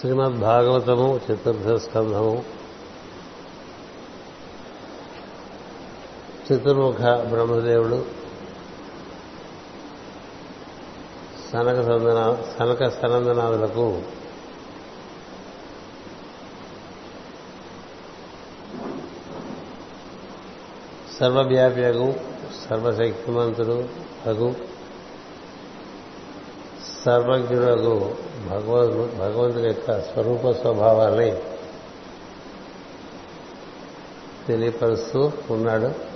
శ్రీమద్ భాగవతము చతుర్థ స్కంధము చతుర్ముఖ బ్రహ్మదేవుడు. సనక సందన సనక సనందనాథులకు సర్వవ్యాప్యగు సర్వశక్తిమంతుడు అగు సర్వజ్ఞుడగు భగవద్ భగవంతుడి యొక్క స్వరూప స్వభావాన్ని తెలియపరుస్తూ ఉన్నాడు.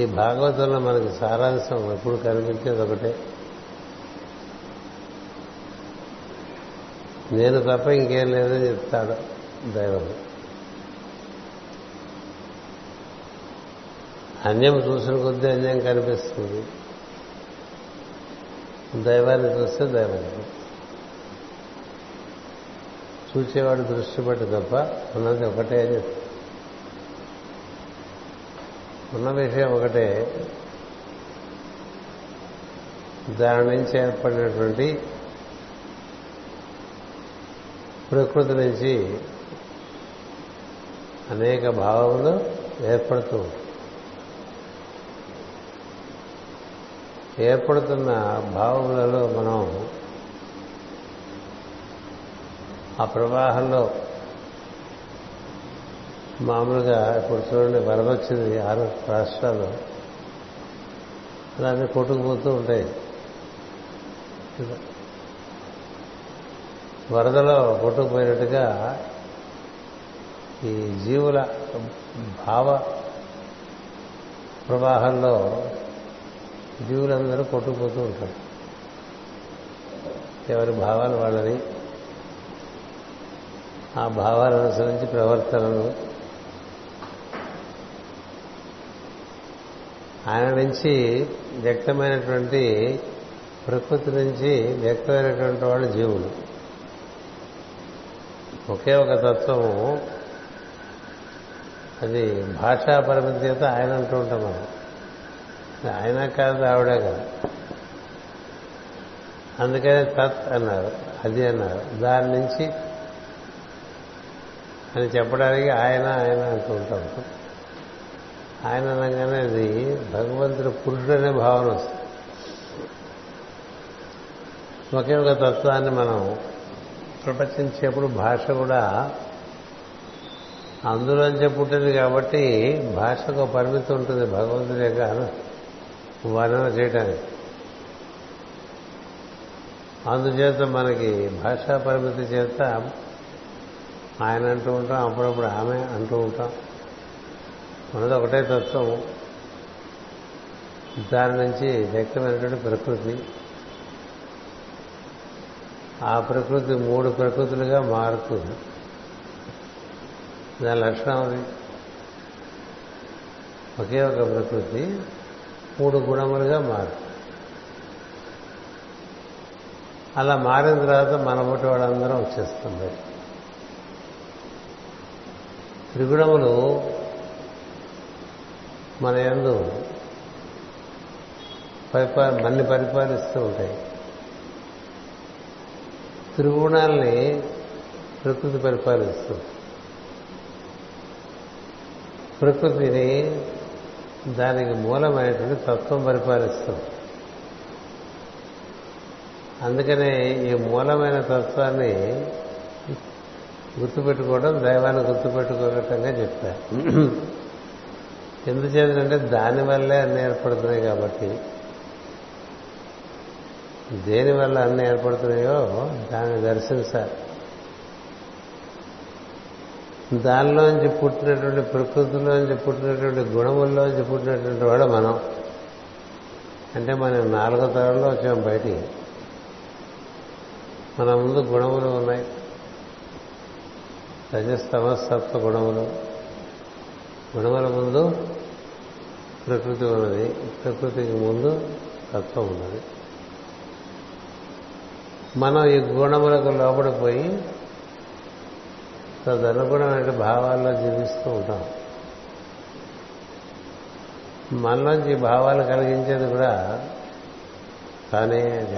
ఈ భాగవతంలో మనకి సారాంశం ఎప్పుడు కనిపించేది ఒకటే. నేను తప్ప ఇంకేం లేదని చెప్తాడు దైవం. అన్యం చూసిన కొద్దీ అన్యం కనిపిస్తుంది. దైవాన్ని చూస్తే దైవం చూసేవాడు దృష్టి పట్టి తప్ప ఉన్నది ఒకటే అని. ఉన్న విషయం ఒకటే. దాని నుంచి ఏర్పడినటువంటి ప్రకృతి నుంచి అనేక భావములు ఏర్పడుతూ ఉంటాయి. ఏర్పడుతున్న భావములలో మనం ఆ ప్రవాహంలో మామూలుగా ఇప్పుడు చూడండి వరద వచ్చింది ఆరు రాష్ట్రాలు అలానే కొట్టుకుపోతూ ఉంటాయి. వరదలో కొట్టుకుపోయినట్టుగా ఈ జీవుల భావ ప్రవాహంలో జీవులందరూ కొట్టుకుపోతూ ఉంటారు. ఎవరి భావాలు వాళ్ళని ఆ భావాలను అనుసరించి ప్రవర్తనలు. ఆయన నుంచి వ్యక్తమైనటువంటి ప్రకృతి నుంచి వ్యక్తమైనటువంటి వాళ్ళు జీవులు. ఒకే ఒక తత్వము. అది భాషా పరిమితి చేత ఆయన అంటూ ఉంటాం మనం. ఆయన కాదు ఆవిడే కదా. అందుకనే తత్ అన్నారు అది అన్నారు. దాని నుంచి అని చెప్పడానికి ఆయన ఆయన అంటుంటాం ఆయన అనగానే అది భగవంతుడు పురుషుడు అనే భావన వస్తుంది. ఒకే ఒక తత్వాన్ని మనం ప్రపంచించేప్పుడు భాష కూడా అందులోంచే పుట్టింది కాబట్టి భాషకు పరిమితి ఉంటుంది భగవంతుడి యొక్క వర్ణన చేయడానికి అందుచేత మనకి భాషా పరిమితి చేత ఆయన అంటూ ఉంటాం అప్పుడప్పుడు ఆమె అంటూ ఉంటాం. మనది ఒకటే తత్వం. దాని నుంచి వ్యక్తమైనటువంటి ప్రకృతి. ఆ ప్రకృతి మూడు ప్రకృతులుగా మారుతుంది దాని లక్షణం అది. ఒకే ఒక ప్రకృతి. మూడు గుణములుగా మారుతుంది అలా మారిన తర్వాత మన ఒకటి వాళ్ళందరం వచ్చేస్తుంది. త్రిగుణములు మన ఎందు పరిపా మన్ని పరిపాలిస్తూ ఉంటాయి. త్రిగుణాల్ని ప్రకృతి పరిపాలిస్తుంది. ప్రకృతిని దానికి మూలమైనటువంటి తత్వం పరిపాలిస్తుంది అందుకనే ఈ మూలమైన తత్వాన్ని గుర్తుపెట్టుకోవడం దైవాన్ని గుర్తుపెట్టుకోవటంగా చెప్పారు ఎందుచేతంటే దానివల్లే అన్ని ఏర్పడుతున్నాయి కాబట్టి. దేనివల్ల అన్ని ఏర్పడుతున్నాయో దాన్ని దర్శించాలి. దానిలోంచి పుట్టినటువంటి ప్రకృతిలోంచి పుట్టినటువంటి గుణముల్లోంచి పుట్టినటువంటి వాడు మనం. అంటే మనం నాలుగో తరంలో వచ్చాం బయటికి. మన ముందు గుణములు ఉన్నాయి. రజస్తమస్తత్వ గుణములు. గుణముల ముందు ప్రకృతి ఉన్నది. ప్రకృతికి ముందు తత్వం ఉన్నది. మనం ఈ గుణములకు లోపడిపోయి తదనుగుణమైన భావాల్లో జీవిస్తూ ఉంటాం. మనలోంచి భావాలు కలిగించేది కూడా తానే అని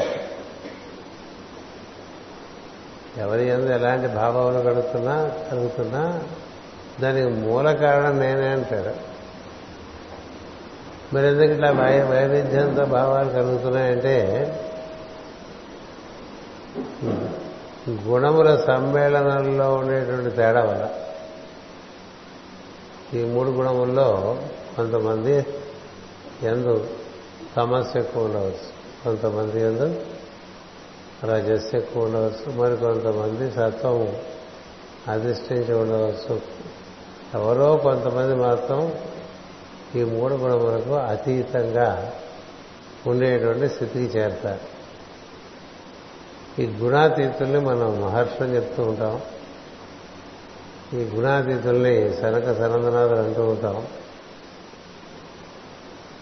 ఎవరి ఎందు ఎలాంటి భావాలు కలుగుతున్నా కలుగుతున్నా దానికి మూల కారణం నేనే అంటాడు మరి ఎందుకు ఇట్లా వై వైవిధ్యంతో భావాలు కలుగుతున్నాయంటే గుణముల సమ్మేళనంలో ఉండేటువంటి తేడా వల్ల ఈ మూడు గుణముల్లో కొంతమంది ఎందు సమస్య ఎక్కువ ఉండవచ్చు. కొంతమంది ఎందు రజస్సు ఎక్కువ ఉండవచ్చు. మరి కొంతమంది సత్వం అధిష్ఠించి ఉండవచ్చు. ఎవరో కొంతమంది మాత్రం ఈ మూడు గుణములకు అతీతంగా ఉండేటువంటి స్థితికి చేరతారు. ఈ గుణాతీతుల్ని మనం మహర్షులు చెప్తూ ఉంటాం. ఈ గుణాతీతుల్ని సనక సనందనాథులు అంటూ ఉంటాం.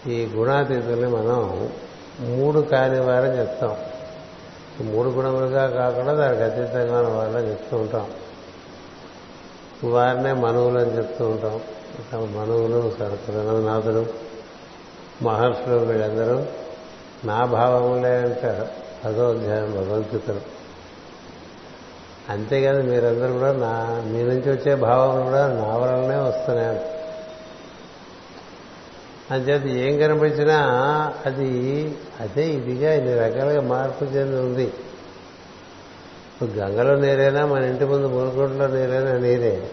ఈ గుణాతీతుల్ని మనం మూడు కాని వారని చెప్తాం. ఈ మూడు గుణములుగా కాకుండా దానికి అతీతంగా ఉన్న వాళ్ళని చెప్తూ ఉంటాం. వారినే మనువులు అని చెప్తూ ఉంటాం. మనువులు సనక సనందనాథులు మహర్షులు వీళ్ళందరూ నా భావములే అంటారు. అదో అధ్యాయం భగవద్గీతలు అంతేకాదు మీరందరూ కూడా నా మీ నుంచి వచ్చే భావం కూడా నా వలనే వస్తున్నాయి అంచేత ఏం కనిపించినా అది అదే ఇదిగా ఇన్ని రకాలుగా మార్పు చెంది ఉంది. ఇప్పుడు గంగలో నీరైనా మన ఇంటి ముందు మూలకుంటలో నీరైనా నీరే.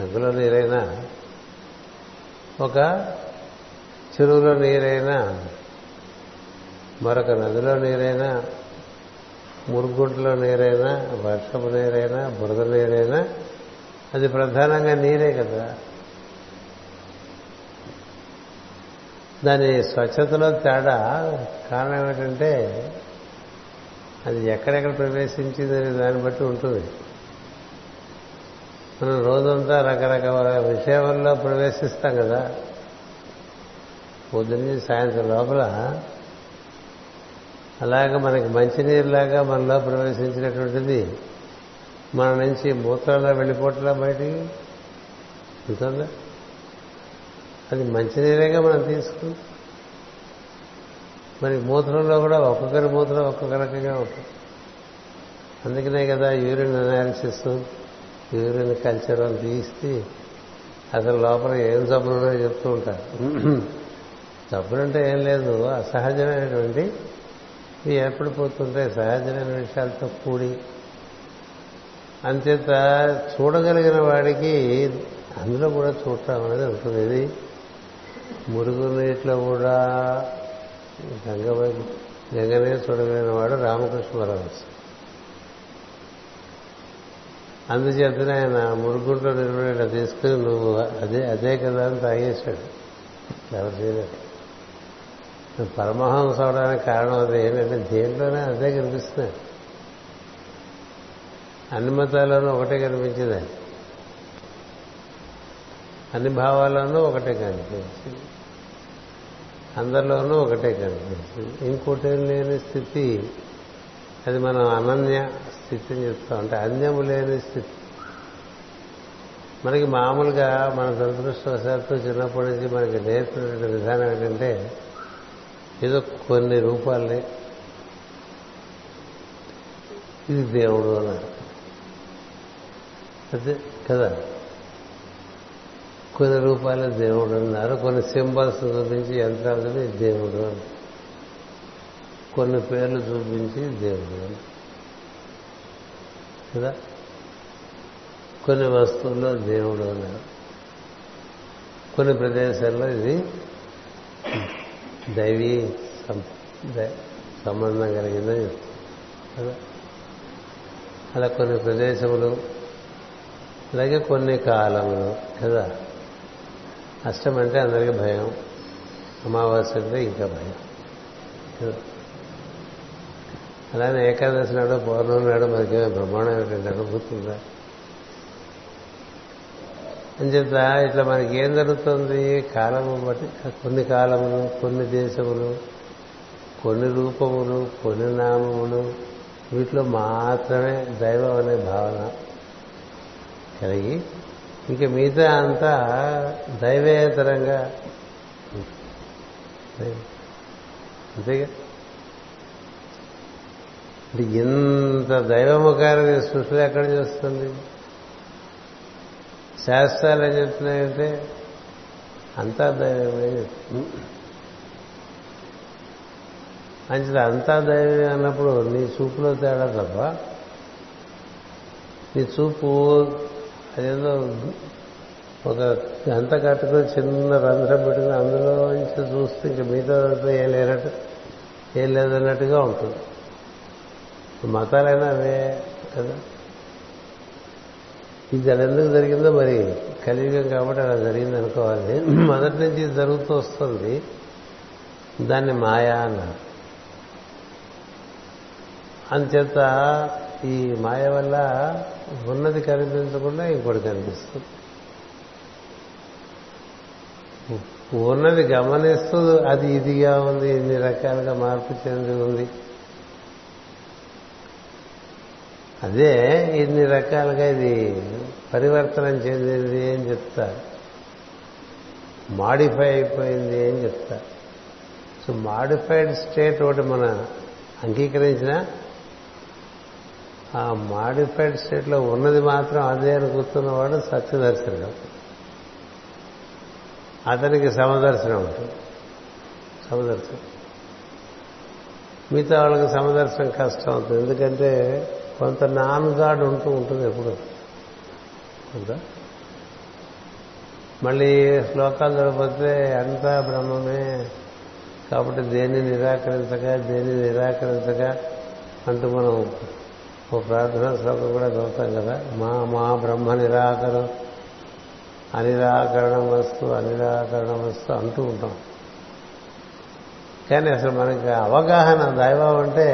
గంగలో నీరైనా ఒక చెరువులో నీరైనా మరొక నదిలో నీరైనా మురుగుడ్లో నీరైనా వర్షపు నీరైనా బురద నీరైనా అది ప్రధానంగా నీరే కదా. దాని స్వచ్ఛతలో తేడా కారణం ఏమిటంటే అది ఎక్కడెక్కడ ప్రవేశించింది అనే దాన్ని బట్టి ఉంటుంది. మనం రోజంతా రకరకాల విషయాల్లో ప్రవేశిస్తాం కదా. పొద్దున్నే సాయంత్రం లోపల అలాగా మనకి మంచినీరులాగా మనలో ప్రవేశించినటువంటిది మన నుంచి మూత్రాల్లో వెళ్ళిపోట్లా బయటికి? ఉంటుందా? అది మంచినీరేగా మనం తీసుకుంటాం మరి మూత్రంలో కూడా ఒక్కొక్కరి మూత్రం ఒక్కొక్క రకంగా ఉంటుంది. అందుకనే కదా యూరిన్ అనాలిసిస్ యూరిన్ కల్చర్ అని తీసి అసలు లోపల ఏం జబ్బులున్నాయో చెప్తూ ఉంటారు. జబ్బులంటే ఏం లేదు అసహజమైనటువంటి ఇవి ఏర్పడిపోతుంటాయి సహజమైన విషయాలతో కూడి. అంచేత చూడగలిగిన వాడికి అందులో కూడా చూడటం అనేది ఉంటుంది. ఇది మురుగు నీటిలో కూడా గంగ గంగనే చూడగలిగిన వాడు రామకృష్ణ పరమహంస అందుచేతనే ఆయన మురుగుంట్లో నిర్వహణ తీసుకుని నువ్వు అదే అదే కదా అని తాగేశాడు. ఎవరు చేయలేదు పరమహంస అవడానికి కారణం అది ఏంటంటే దేంట్లోనే అదే కనిపిస్తున్నాయి. అన్ని మతాల్లోనూ ఒకటే కనిపించింది. అన్ని భావాల్లోనూ ఒకటే కనిపించింది. అందరిలోనూ ఒకటే కనిపించింది. ఇంకోటి లేని స్థితి. అది మనం అనన్య స్థితి అని చెప్తాం. అంటే అన్యము లేని స్థితి. మనకి మామూలుగా మన దురదృష్టవశాత్తు చిన్నప్పటి నుంచి మనకి నేర్పినటువంటి విధానం ఏంటంటే ఏదో కొన్ని రూపాల్ని ఇది దేవుడు అన్నారు. అదే కదా? కొన్ని రూపాయలు దేవుడు అన్నారు కొన్ని సింబల్స్ చూపించి యంత్రాలు దేవుడు అని కొన్ని పేర్లు చూపించి దేవుడు అని కదా? కొన్ని వస్తువుల్లో దేవుడు అన్నారు. కొన్ని ప్రదేశాల్లో ఇది దైవీ సంబంధం కలిగిందని అలా కొన్ని ప్రదేశములు అలాగే కొన్ని కాలములు కదా? అష్టం అంటే అందరికీ భయం. అమావాస్య అంటే ఇంకా భయం. అలానే ఏకాదశి నాడు పౌర్ణమి నాడు మనకేమో బ్రహ్మాండం ఏంటంటే అనుభూతుందా అని చెప్తా ఇట్లా మనకి ఏం జరుగుతుంది? కాలము బట్టి కొన్ని కాలములు కొన్ని దేశములు కొన్ని రూపములు కొన్ని నామములు వీటిలో మాత్రమే దైవం అనే భావన కలిగి ఇంకా మిగతా అంతా దైవేతరంగా అంతేగా? అంటే ఇంత దైవముఖాన్ని సృష్టిలో ఎక్కడ చేస్తుంది? శాస్త్రాలు ఏం చెప్తున్నాయంటే అంతా దైవమే అంచేది అంతా దైవమే అన్నప్పుడు నీ చూపులో తేడా తప్ప నీ చూపు అదేదో ఒక గంత కట్టుకుని చిన్న రంధ్రం పెట్టుకుని అందులో నుంచి చూస్తే ఇంక మిగతా ఏం లేనట్టు ఏం లేదన్నట్టుగా ఉంటుంది. మతాలైనా అవే కదా. ఇది అది ఎందుకు జరిగిందో మరి కలియుగం కాబట్టి అలా జరిగింది అనుకోవాలి మొదటి నుంచి ఇది జరుగుతూ వస్తుంది. దాన్ని మాయా అన్నారు. అంచేత ఈ మాయ వల్ల ఉన్నది కనిపించకుండా ఇంకోటి కనిపిస్తుంది. ఉన్నది గమనిస్తూ అది ఇదిగా ఉంది ఇన్ని రకాలుగా మార్పు చెంది ఉంది. అదే ఇన్ని రకాలుగా ఇది పరివర్తనం చెందింది అని చెప్తారు. మాడిఫై అయిపోయింది అని చెప్తారు. సో మాడిఫైడ్ స్టేట్ ఒకటి మన అంగీకరించిన ఆ మాడిఫైడ్ స్టేట్లో ఉన్నది మాత్రం అదే అని కూర్చున్నవాడు సత్యదర్శనం అతనికి సమదర్శనం ఉంటుంది సమదర్శనం. మిగతా వాళ్ళకి సమదర్శనం కష్టం అవుతుంది. ఎందుకంటే కొంత నాన్ గాడ్ ఉంటూ ఉంటుంది ఎప్పుడు. మళ్ళీ శ్లోకాలు చదివిపోతే అంతా బ్రహ్మమే. కాబట్టి దేన్ని నిరాకరించగా దేన్ని నిరాకరించగా అంటూ మనం ఓ ప్రార్థనా శ్లోకం కూడా చదువుతాం కదా. మా మా బ్రహ్మ నిరాకరం అనిరాకరణం వస్తు అనిరాకరణం వస్తు అంటూ ఉంటాం. కానీ అసలు మనకి అవగాహన దైవం అంటే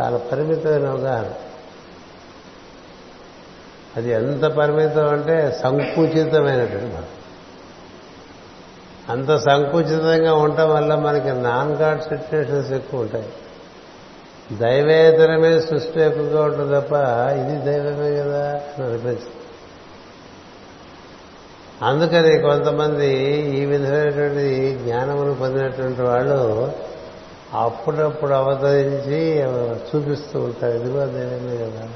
చాలా పరిమితమైన అవగాహన. అది ఎంత పరిమితం అంటే సంకుచితమైనటువంటి మనం అంత సంకుచితంగా ఉండటం వల్ల మనకి నాన్ గాడ్ సిచ్యువేషన్స్ ఎక్కువ ఉంటాయి. దైవేతరమే సృష్టి ఎక్కువగా ఉంటుంది తప్ప ఇది దైవమే కదా అని అనిపించింది అందుకని కొంతమంది ఈ విధమైనటువంటి జ్ఞానమును పొందినటువంటి వాళ్ళు అప్పుడప్పుడు అవతరించి చూపిస్తూ ఉంటారు ఇదిగో దైవమే కదా.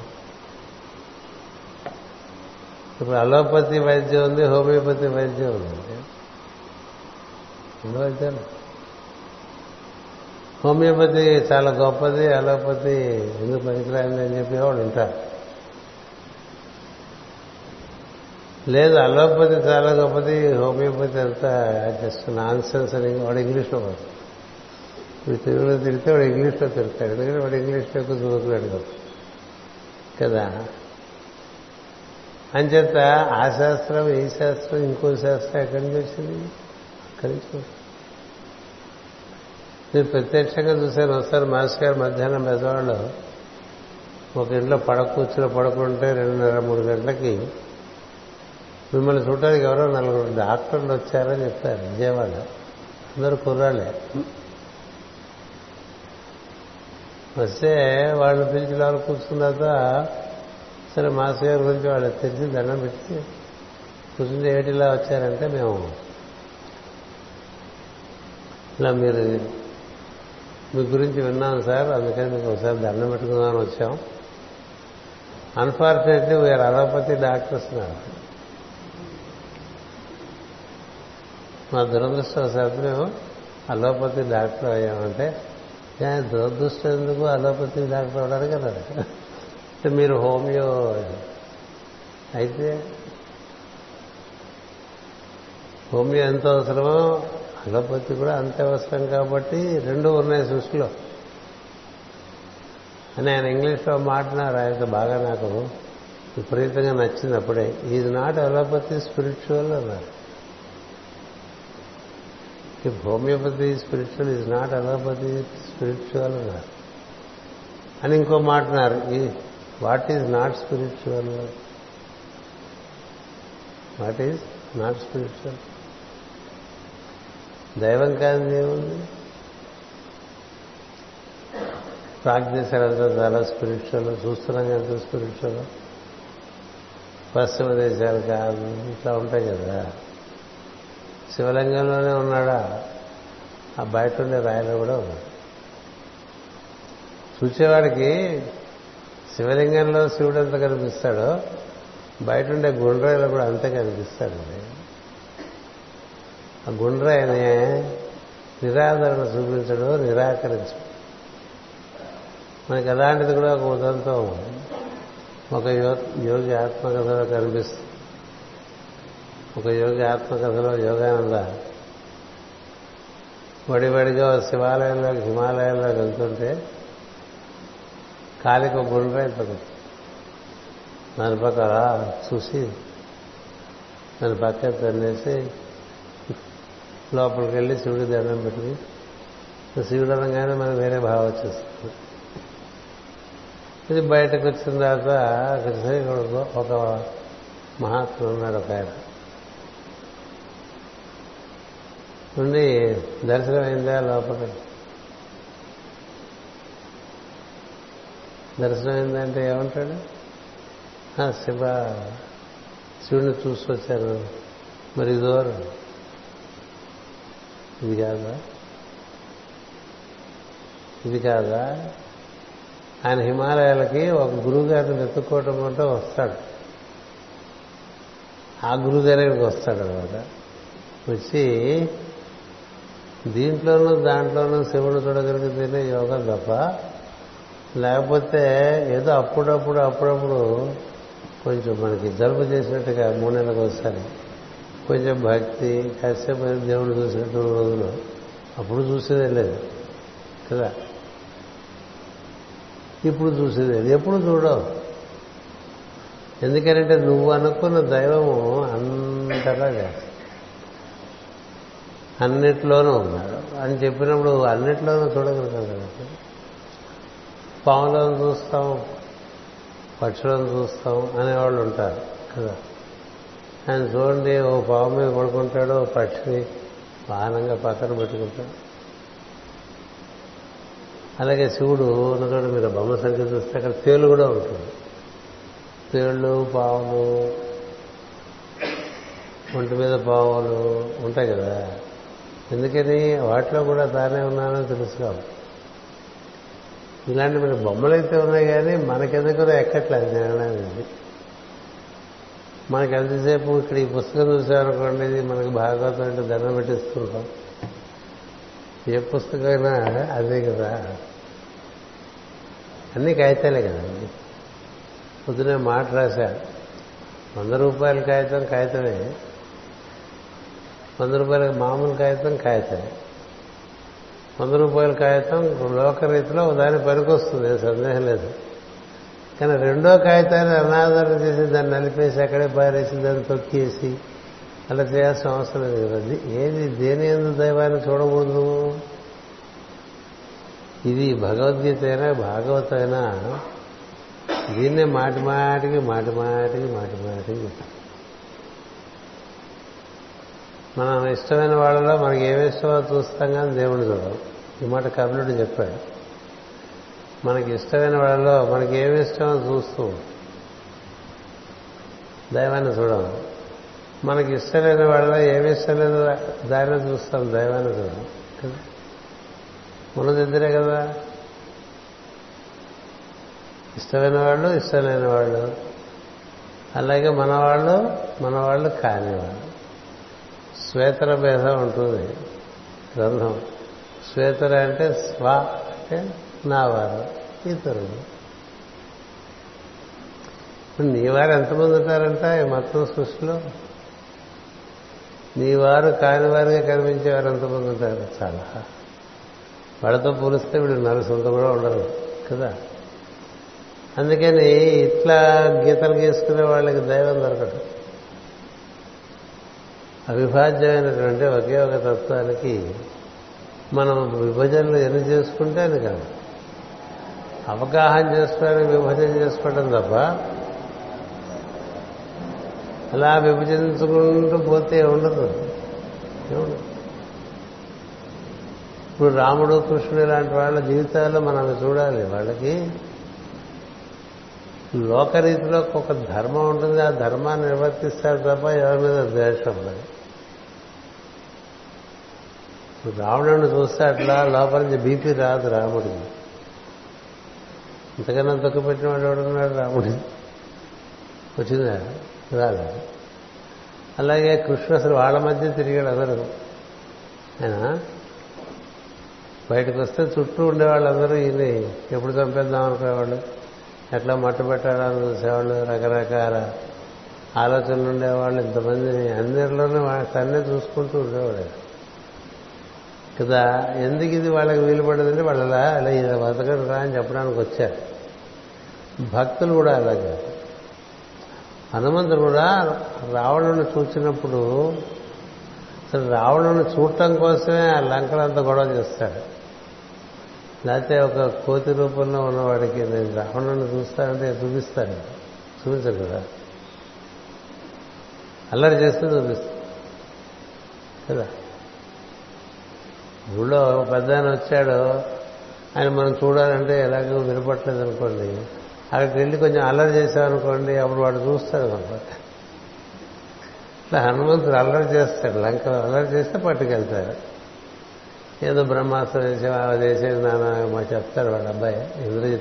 ఇప్పుడు అలోపతి వైద్యం ఉంది హోమియోపతి వైద్యం ఉంది. వైద్యాలు హోమియోపతి చాలా గొప్పది అలోపతి ఎందుకు పనికిరాంది అని చెప్పి వాళ్ళు ఉంటారు లేదు అలోపతి చాలా గొప్పది హోమియోపతి అంతా జస్ట్ నాన్ సెన్స్ అని వాడు ఇంగ్లీష్లో పోతాడు ఇప్పుడు తెలుగులో తిరిగితే వాడు ఇంగ్లీష్లో తిరుగుతాడు ఎందుకంటే వాడు ఇంగ్లీష్లో ఎక్కువ చదువుతున్నాడు కదా? అంచేత ఆ శాస్త్రం ఈ శాస్త్రం ఇంకో శాస్త్రం ఎక్కడి నుంచి వచ్చింది? అక్కడి నుంచి నేను ప్రత్యక్షంగా చూశాను ఒకసారి మాస్టర్ గారు మధ్యాహ్నం పెద్దవాళ్ళు ఒక ఇంట్లో పడక కూర్చుని పడుకుంటే రెండున్నర మూడు గంటలకి మిమ్మల్ని చూడడానికి ఎవరో నలుగురు డాక్టర్లు వచ్చారని చెప్పారు విజయవాడ. అందరూ కుర్రాళ్ళే. వస్తే వాళ్ళు పిలిచి వాళ్ళు కూర్చున్నాక సరే మాస్టర్ గారి గురించి వాళ్ళు తెలిసి దండం పెట్టి కూర్చుంటే ఏటిలా వచ్చారంటే మేము ఇలా మీరు మీ గురించి విన్నాం సార్ అందుకని మీకు ఒకసారి దండం పెట్టుకుందామని వచ్చాం. అన్ఫార్చునేట్లీ వీఆర్ అలోపతి డాక్టర్స్ ఉన్నారు మా దురదృష్టవశాత్తు మేము అలోపతి డాక్టర్ అయ్యామంటే దురదృష్టం ఎందుకు అలోపతి డాక్టర్ అవడానికి కదా అంటే మీరు హోమియో అయితే హోమియో ఎంత అవసరమో అలోపతి కూడా అంతే అవసరం కాబట్టి రెండు ఉన్నాయి సృష్టిలో. అని ఆయన ఇంగ్లీష్లో మాట్లాడారు ఆయన బాగా నాకు విపరీతంగా నచ్చింది అప్పుడే. ఈజ్ నాట్ అలోపతి స్పిరిచువల్ అన్నారు. Homeopathy spiritual is not allopathy spiritual అన్నారు. అని ఇంకో మాట్లాడారు ఈ what is not spiritual? What is not spiritual? దైవం కాదు ఏముంది ప్రాగ్దేశాలంతా చాలా స్పిరిచువల్ చూస్తున్నాం ఎంత స్పిరిచువల్? పశ్చిమ దేశాలు కాదు ఇట్లా ఉంటాయి కదా. శివలింగంలోనే ఉన్నాడా? ఆ బయట ఉండే రాయలు కూడా ఉన్నాడు. చూసేవాడికి శివలింగంలో శివుడు ఎంత కనిపిస్తాడో బయట ఉండే గుండ్రాయిలో కూడా అంతే కనిపిస్తాడండి ఆ గుండ్రాయిని నిరాదరణ చూపించడం నిరాకరించడం. మనకి అలాంటిది కూడా ఒక ఉదంతం ఒక యోగి ఆత్మకథలో కనిపిస్తుంది ఒక యోగి ఆత్మకథలో యోగానంద వడివడిగా శివాలయంలోకి హిమాలయాల్లో వెళ్తుంటే కాలికి ఒక గుండ్రాయి దాని పక్క అలా చూసి దాని పక్క తన్నేసి లోపలికి వెళ్ళి శివుడి దండం పెట్టి శివుడు అనగానే మనకు వేరే భావం వచ్చేస్తుంది. ఇది బయటకు వచ్చిన తర్వాత అక్కడ ఒక మహాత్ముడు ఉన్నాడు ఒక ఆయన. ఉండి దర్శనం అయిందా లోపలికి? దర్శనం అయిందంటే ఏమంటాడు? శివ శివుడిని చూసుకొచ్చారు మరి దూరం ఇది కాదా? ఇది కాదా? ఆయన హిమాలయాలకి ఒక గురువు గారిని వెతుక్కోవటం అంటే వస్తాడు. ఆ గురువు దగ్గరికి వస్తాడు అనమాట వచ్చి దీంట్లోనూ దాంట్లోనూ శివుడు చూడగలిగితేనే యోగం తప్ప లేకపోతే ఏదో అప్పుడప్పుడు అప్పుడప్పుడు కొంచెం మనకి జలుబు చేసినట్టుగా మూడు నెలలకు ఒకసారి కొంచెం భక్తి కాసేపు దేవుడు చూసినట్టు రోజులు అప్పుడు చూసేదే లేదు కదా? ఇప్పుడు చూసేది లేదు. ఎప్పుడు చూడవు. ఎందుకంటే నువ్వు అనుకున్న దైవము అంతలా చేస్తా అన్నిట్లోనూ ఉన్నాడు. అని చెప్పినప్పుడు అన్నిట్లోనూ చూడగలుగుతాం కదా? పాములను చూస్తాం పక్షులను చూస్తాం అనేవాళ్ళు ఉంటారు కదా. ఆయన చూడండి ఓ పాము మీద పడుకుంటాడు ఓ పక్షిని వాహనంగా పక్కన పెట్టుకుంటాడు. అలాగే శివుడు ఉన్నటువంటి మీరు బొమ్మ సంఖ్య చూస్తే అక్కడ తేలు కూడా ఉంటుంది. తేళ్ళు పాములు ఒంటి మీద పాములు ఉంటాయి కదా. ఎందుకని? వాటిలో కూడా తానే ఉన్నానని తెలుసు కాబట్టి. ఇలాంటి మన బొమ్మలు అయితే ఉన్నాయి కానీ మనకెందుకు ఎక్కట్లేదు జ్ఞానానికి. మనకి ఎంతసేపు ఇక్కడ ఈ పుస్తకం చూసామనుకోండి ఇది మనకి భాగవతం అంటే దండం పెట్టిస్తుంటాం ఏ పుస్తకమైనా అదే కదా. అన్ని కాగితాలే కదండి పొద్దునే మాట రాశారు వంద రూపాయల కాగితం కాగితమే. వంద రూపాయల మామూలు కాగితం కాగితమే. వంద రూపాయల కాగితం లోకరీతిలో దాని పనికొస్తుంది సందేహం లేదు. కానీ రెండో కాగితాన్ని అనాదరణ చేసి దాన్ని నలిపేసి అక్కడే పారేసి దాన్ని తొక్కేసి అలా చేయాల్సిన అవసరం లేదు కదా. ఏది దేని ఎందు దైవాన్ని చూడకూడదు? ఇది భగవద్గీత అయినా భాగవత అయినా దీన్నే మాటి మాటికి మాటి మాటికి మాటి మాటికి మనం ఇష్టమైన వాళ్ళలో మనకి ఏమి ఇష్టమో చూస్తాం కానీ దేవుడు చూడవు ఈ మాట కర్ణుడు చెప్పాడు. మనకి ఇష్టమైన వాళ్ళలో మనకి ఏమి ఇష్టమో చూస్తూ దైవాన్ని చూడం. మనకి ఇష్టమైన వాళ్ళలో ఏమి ఇష్టం లేదు దాన్ని చూస్తాం దైవాన్ని చూడం. కదా? ఉన్నది ఇద్దరే కదా? ఇష్టమైన వాళ్ళు ఇష్టమైన వాళ్ళు. అలాగే మనవాళ్ళు మనవాళ్ళు కానివాళ్ళు. శ్వేతర భేదం ఉంటుంది. గ్రంథం. శ్వేతర అంటే స్వ అంటే నా వారు ఇతరులు. ఇప్పుడు నీ ఎంతమంది ఉంటారంట ఈ మొత్తం సృష్టిలో? నీ వారు కాని వారిగా కనిపించేవారు ఎంతమంది ఉంటారు? చాలా. వాళ్ళతో పోలిస్తే వీడు నరసంత కూడా ఉండరు కదా? అందుకని ఇట్లా గీతలు గీసుకునే వాళ్ళకి దైవం దొరకదు. అవిభాజ్యమైనటువంటి ఒకే ఒక తత్వానికి మనం విభజనలు ఎన్ని చేసుకుంటే అని కాదు. అవగాహన చేసుకోవడానికి విభజన చేసుకోవడం తప్ప అలా విభజించుకుంటూ పోతే ఉండదు. ఇప్పుడు రాముడు కృష్ణుడు ఇలాంటి వాళ్ళ జీవితాల్లో మనం చూడాలి. వాళ్ళకి లోకరీతిలో ఒక ధర్మం ఉంటుంది ఆ ధర్మాన్ని నిర్వర్తిస్తారు తప్ప ఎవరి మీద ద్వేషం ఉండదు. రావణుడిని చూస్తే అట్లా లోపల నుంచి బీపీ రాదు రాముడికి ఇంతకన్నా దుఃఖ పెట్టిన వాడు ఎవడున్నాడు రాముడు? వచ్చిందా? రాలేదు అలాగే కృష్ణుడు అసలు వాళ్ళ మధ్య తిరిగాడు అందరూ. ఆయన బయటకు వస్తే చుట్టూ ఉండేవాళ్ళందరూ ఈయన ఎప్పుడు చంపేద్దాం అనుకునేవాళ్ళు? ఎట్లా మట్టు పెట్టాలని చూసేవాళ్ళు? రకరకాల ఆలోచనలు ఉండేవాళ్ళు. ఇంతమంది అందరిలోనే తన్నే చూసుకుంటూ ఉండేవాడు. కదా ఎందుకు ఇది వాళ్ళకి వీలు పడదంటే వాళ్ళలా అలా ఇలా బతకడు రా అని చెప్పడానికి వచ్చారు. భక్తులు కూడా అలాగే. హనుమంతుడు కూడా రావణుని చూసినప్పుడు అసలు రావణుని చూడటం కోసమే ఆ లంకలంతా గొడవ చేస్తాడు. లేకపోతే ఒక కోతి రూపంలో ఉన్నవాడికి నేను రావణుని చూస్తానంటే చూపిస్తాను. చూపించరు కదా. అల్లరి చేస్తే చూపిస్తాను కదా? ఊళ్ళో పెద్ద ఆయన వచ్చాడు. ఆయన మనం చూడాలంటే ఎలాగో వినపట్లేదు అనుకోండి. అక్కడికి వెళ్ళి కొంచెం అల్లరి చేశామనుకోండి అప్పుడు వాడు చూస్తాడు అనమాట ఇట్లా హనుమంతుడు అల్లరి చేస్తాడు. లంక అల్లరి చేస్తే పట్టుకెళ్తారు ఏదో బ్రహ్మాస్త్రం వేసే అవి చేసేది నాన్న మా చెప్తాడు వాడు అబ్బాయి ఎదురు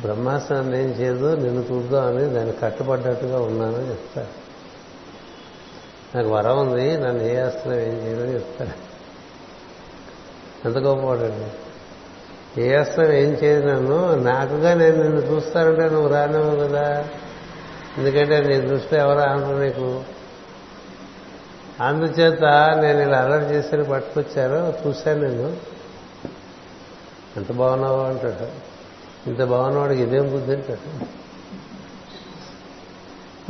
బ్రహ్మాస్త్రం ఏం చేయదు నిన్ను చూద్దాం అని దాన్ని కట్టుబడ్డట్టుగా ఉన్నానని చెప్తాడు. నాకు వరం ఉంది నన్ను ఏ అస్త్రం ఏం చేయదని చెప్తాడు. ఎంత గొప్పవాడండి ఏ అస్త్రం ఏం చేయదు నన్ను. నాకుగా నేను నిన్ను చూస్తానంటే నువ్వు రానివ్వు కదా. ఎందుకంటే నీ దృష్టి ఎవరు ఆనరు నీకు. అందుచేత నేను ఇలా అలర్ట్ చేసి పట్టుకొచ్చారు చూశాను నేను. ఎంత బాగున్నావు అంటాడు. ఇంత బాగున్నవాడికి ఇదేం బుద్ధి అంటాడు.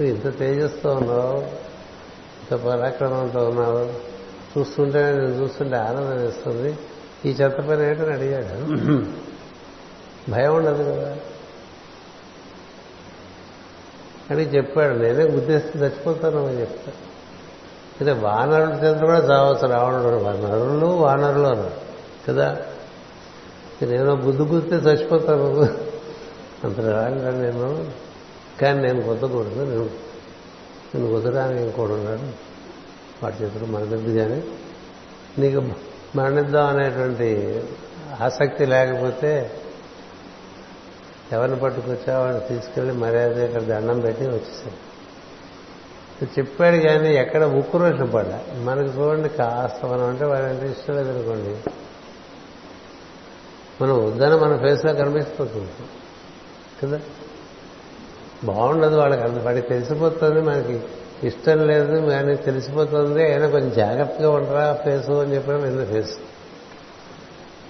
నువ్వు ఇంత తేజస్తో ఉన్నావు. ఇంత పరాక్రమంతో ఉన్నావు. చూస్తుంటే నేను చూస్తుంటే ఆనందం వేస్తుంది. ఈ చెత్త పని ఏంటని అడిగాడు భయం ఉండదు కదా? అని చెప్పాడు. నేనే గుద్దేస్తే చచ్చిపోతాను అని చెప్తాను అంటే వానరుల చేత కూడా చావచ్చు. రావణుడు నరులు వానరులు అన్నారు. కదా? నేను బుద్ధి గుర్తే చచ్చిపోతాను. అంత రాగా నేను కానీ నేను కొద్దకూడదు నేను నేను కుదరాని ఇంకోడు ఉన్నాడు. వాటి చేతులు దగ్గర కానీ నీకు మరణిద్దాం అనేటువంటి ఆసక్తి లేకపోతే ఎవరిని పట్టుకొచ్చా వాడిని తీసుకెళ్ళి మర్యాద ఇక్కడ దండం పెట్టి వచ్చేసాడు చెప్పాడు కానీ ఎక్కడ ఉక్కురోషణ పడ్డా. మనకు చూడండి కాస్త మనం అంటే వాడంటే ఇష్టం లేదనుకోండి మనం వద్దని మన ఫేస్లో కనిపిస్తుంది కదా? బాగుండదు వాళ్ళకి. అంత వాడికి తెలిసిపోతుంది మనకి. ఇష్టం లేదు కానీ తెలిసిపోతుంది అయినా కొంచెం జాగ్రత్తగా ఉండరా ఫేసు అని చెప్పడం ఎందుకు ఫేస్?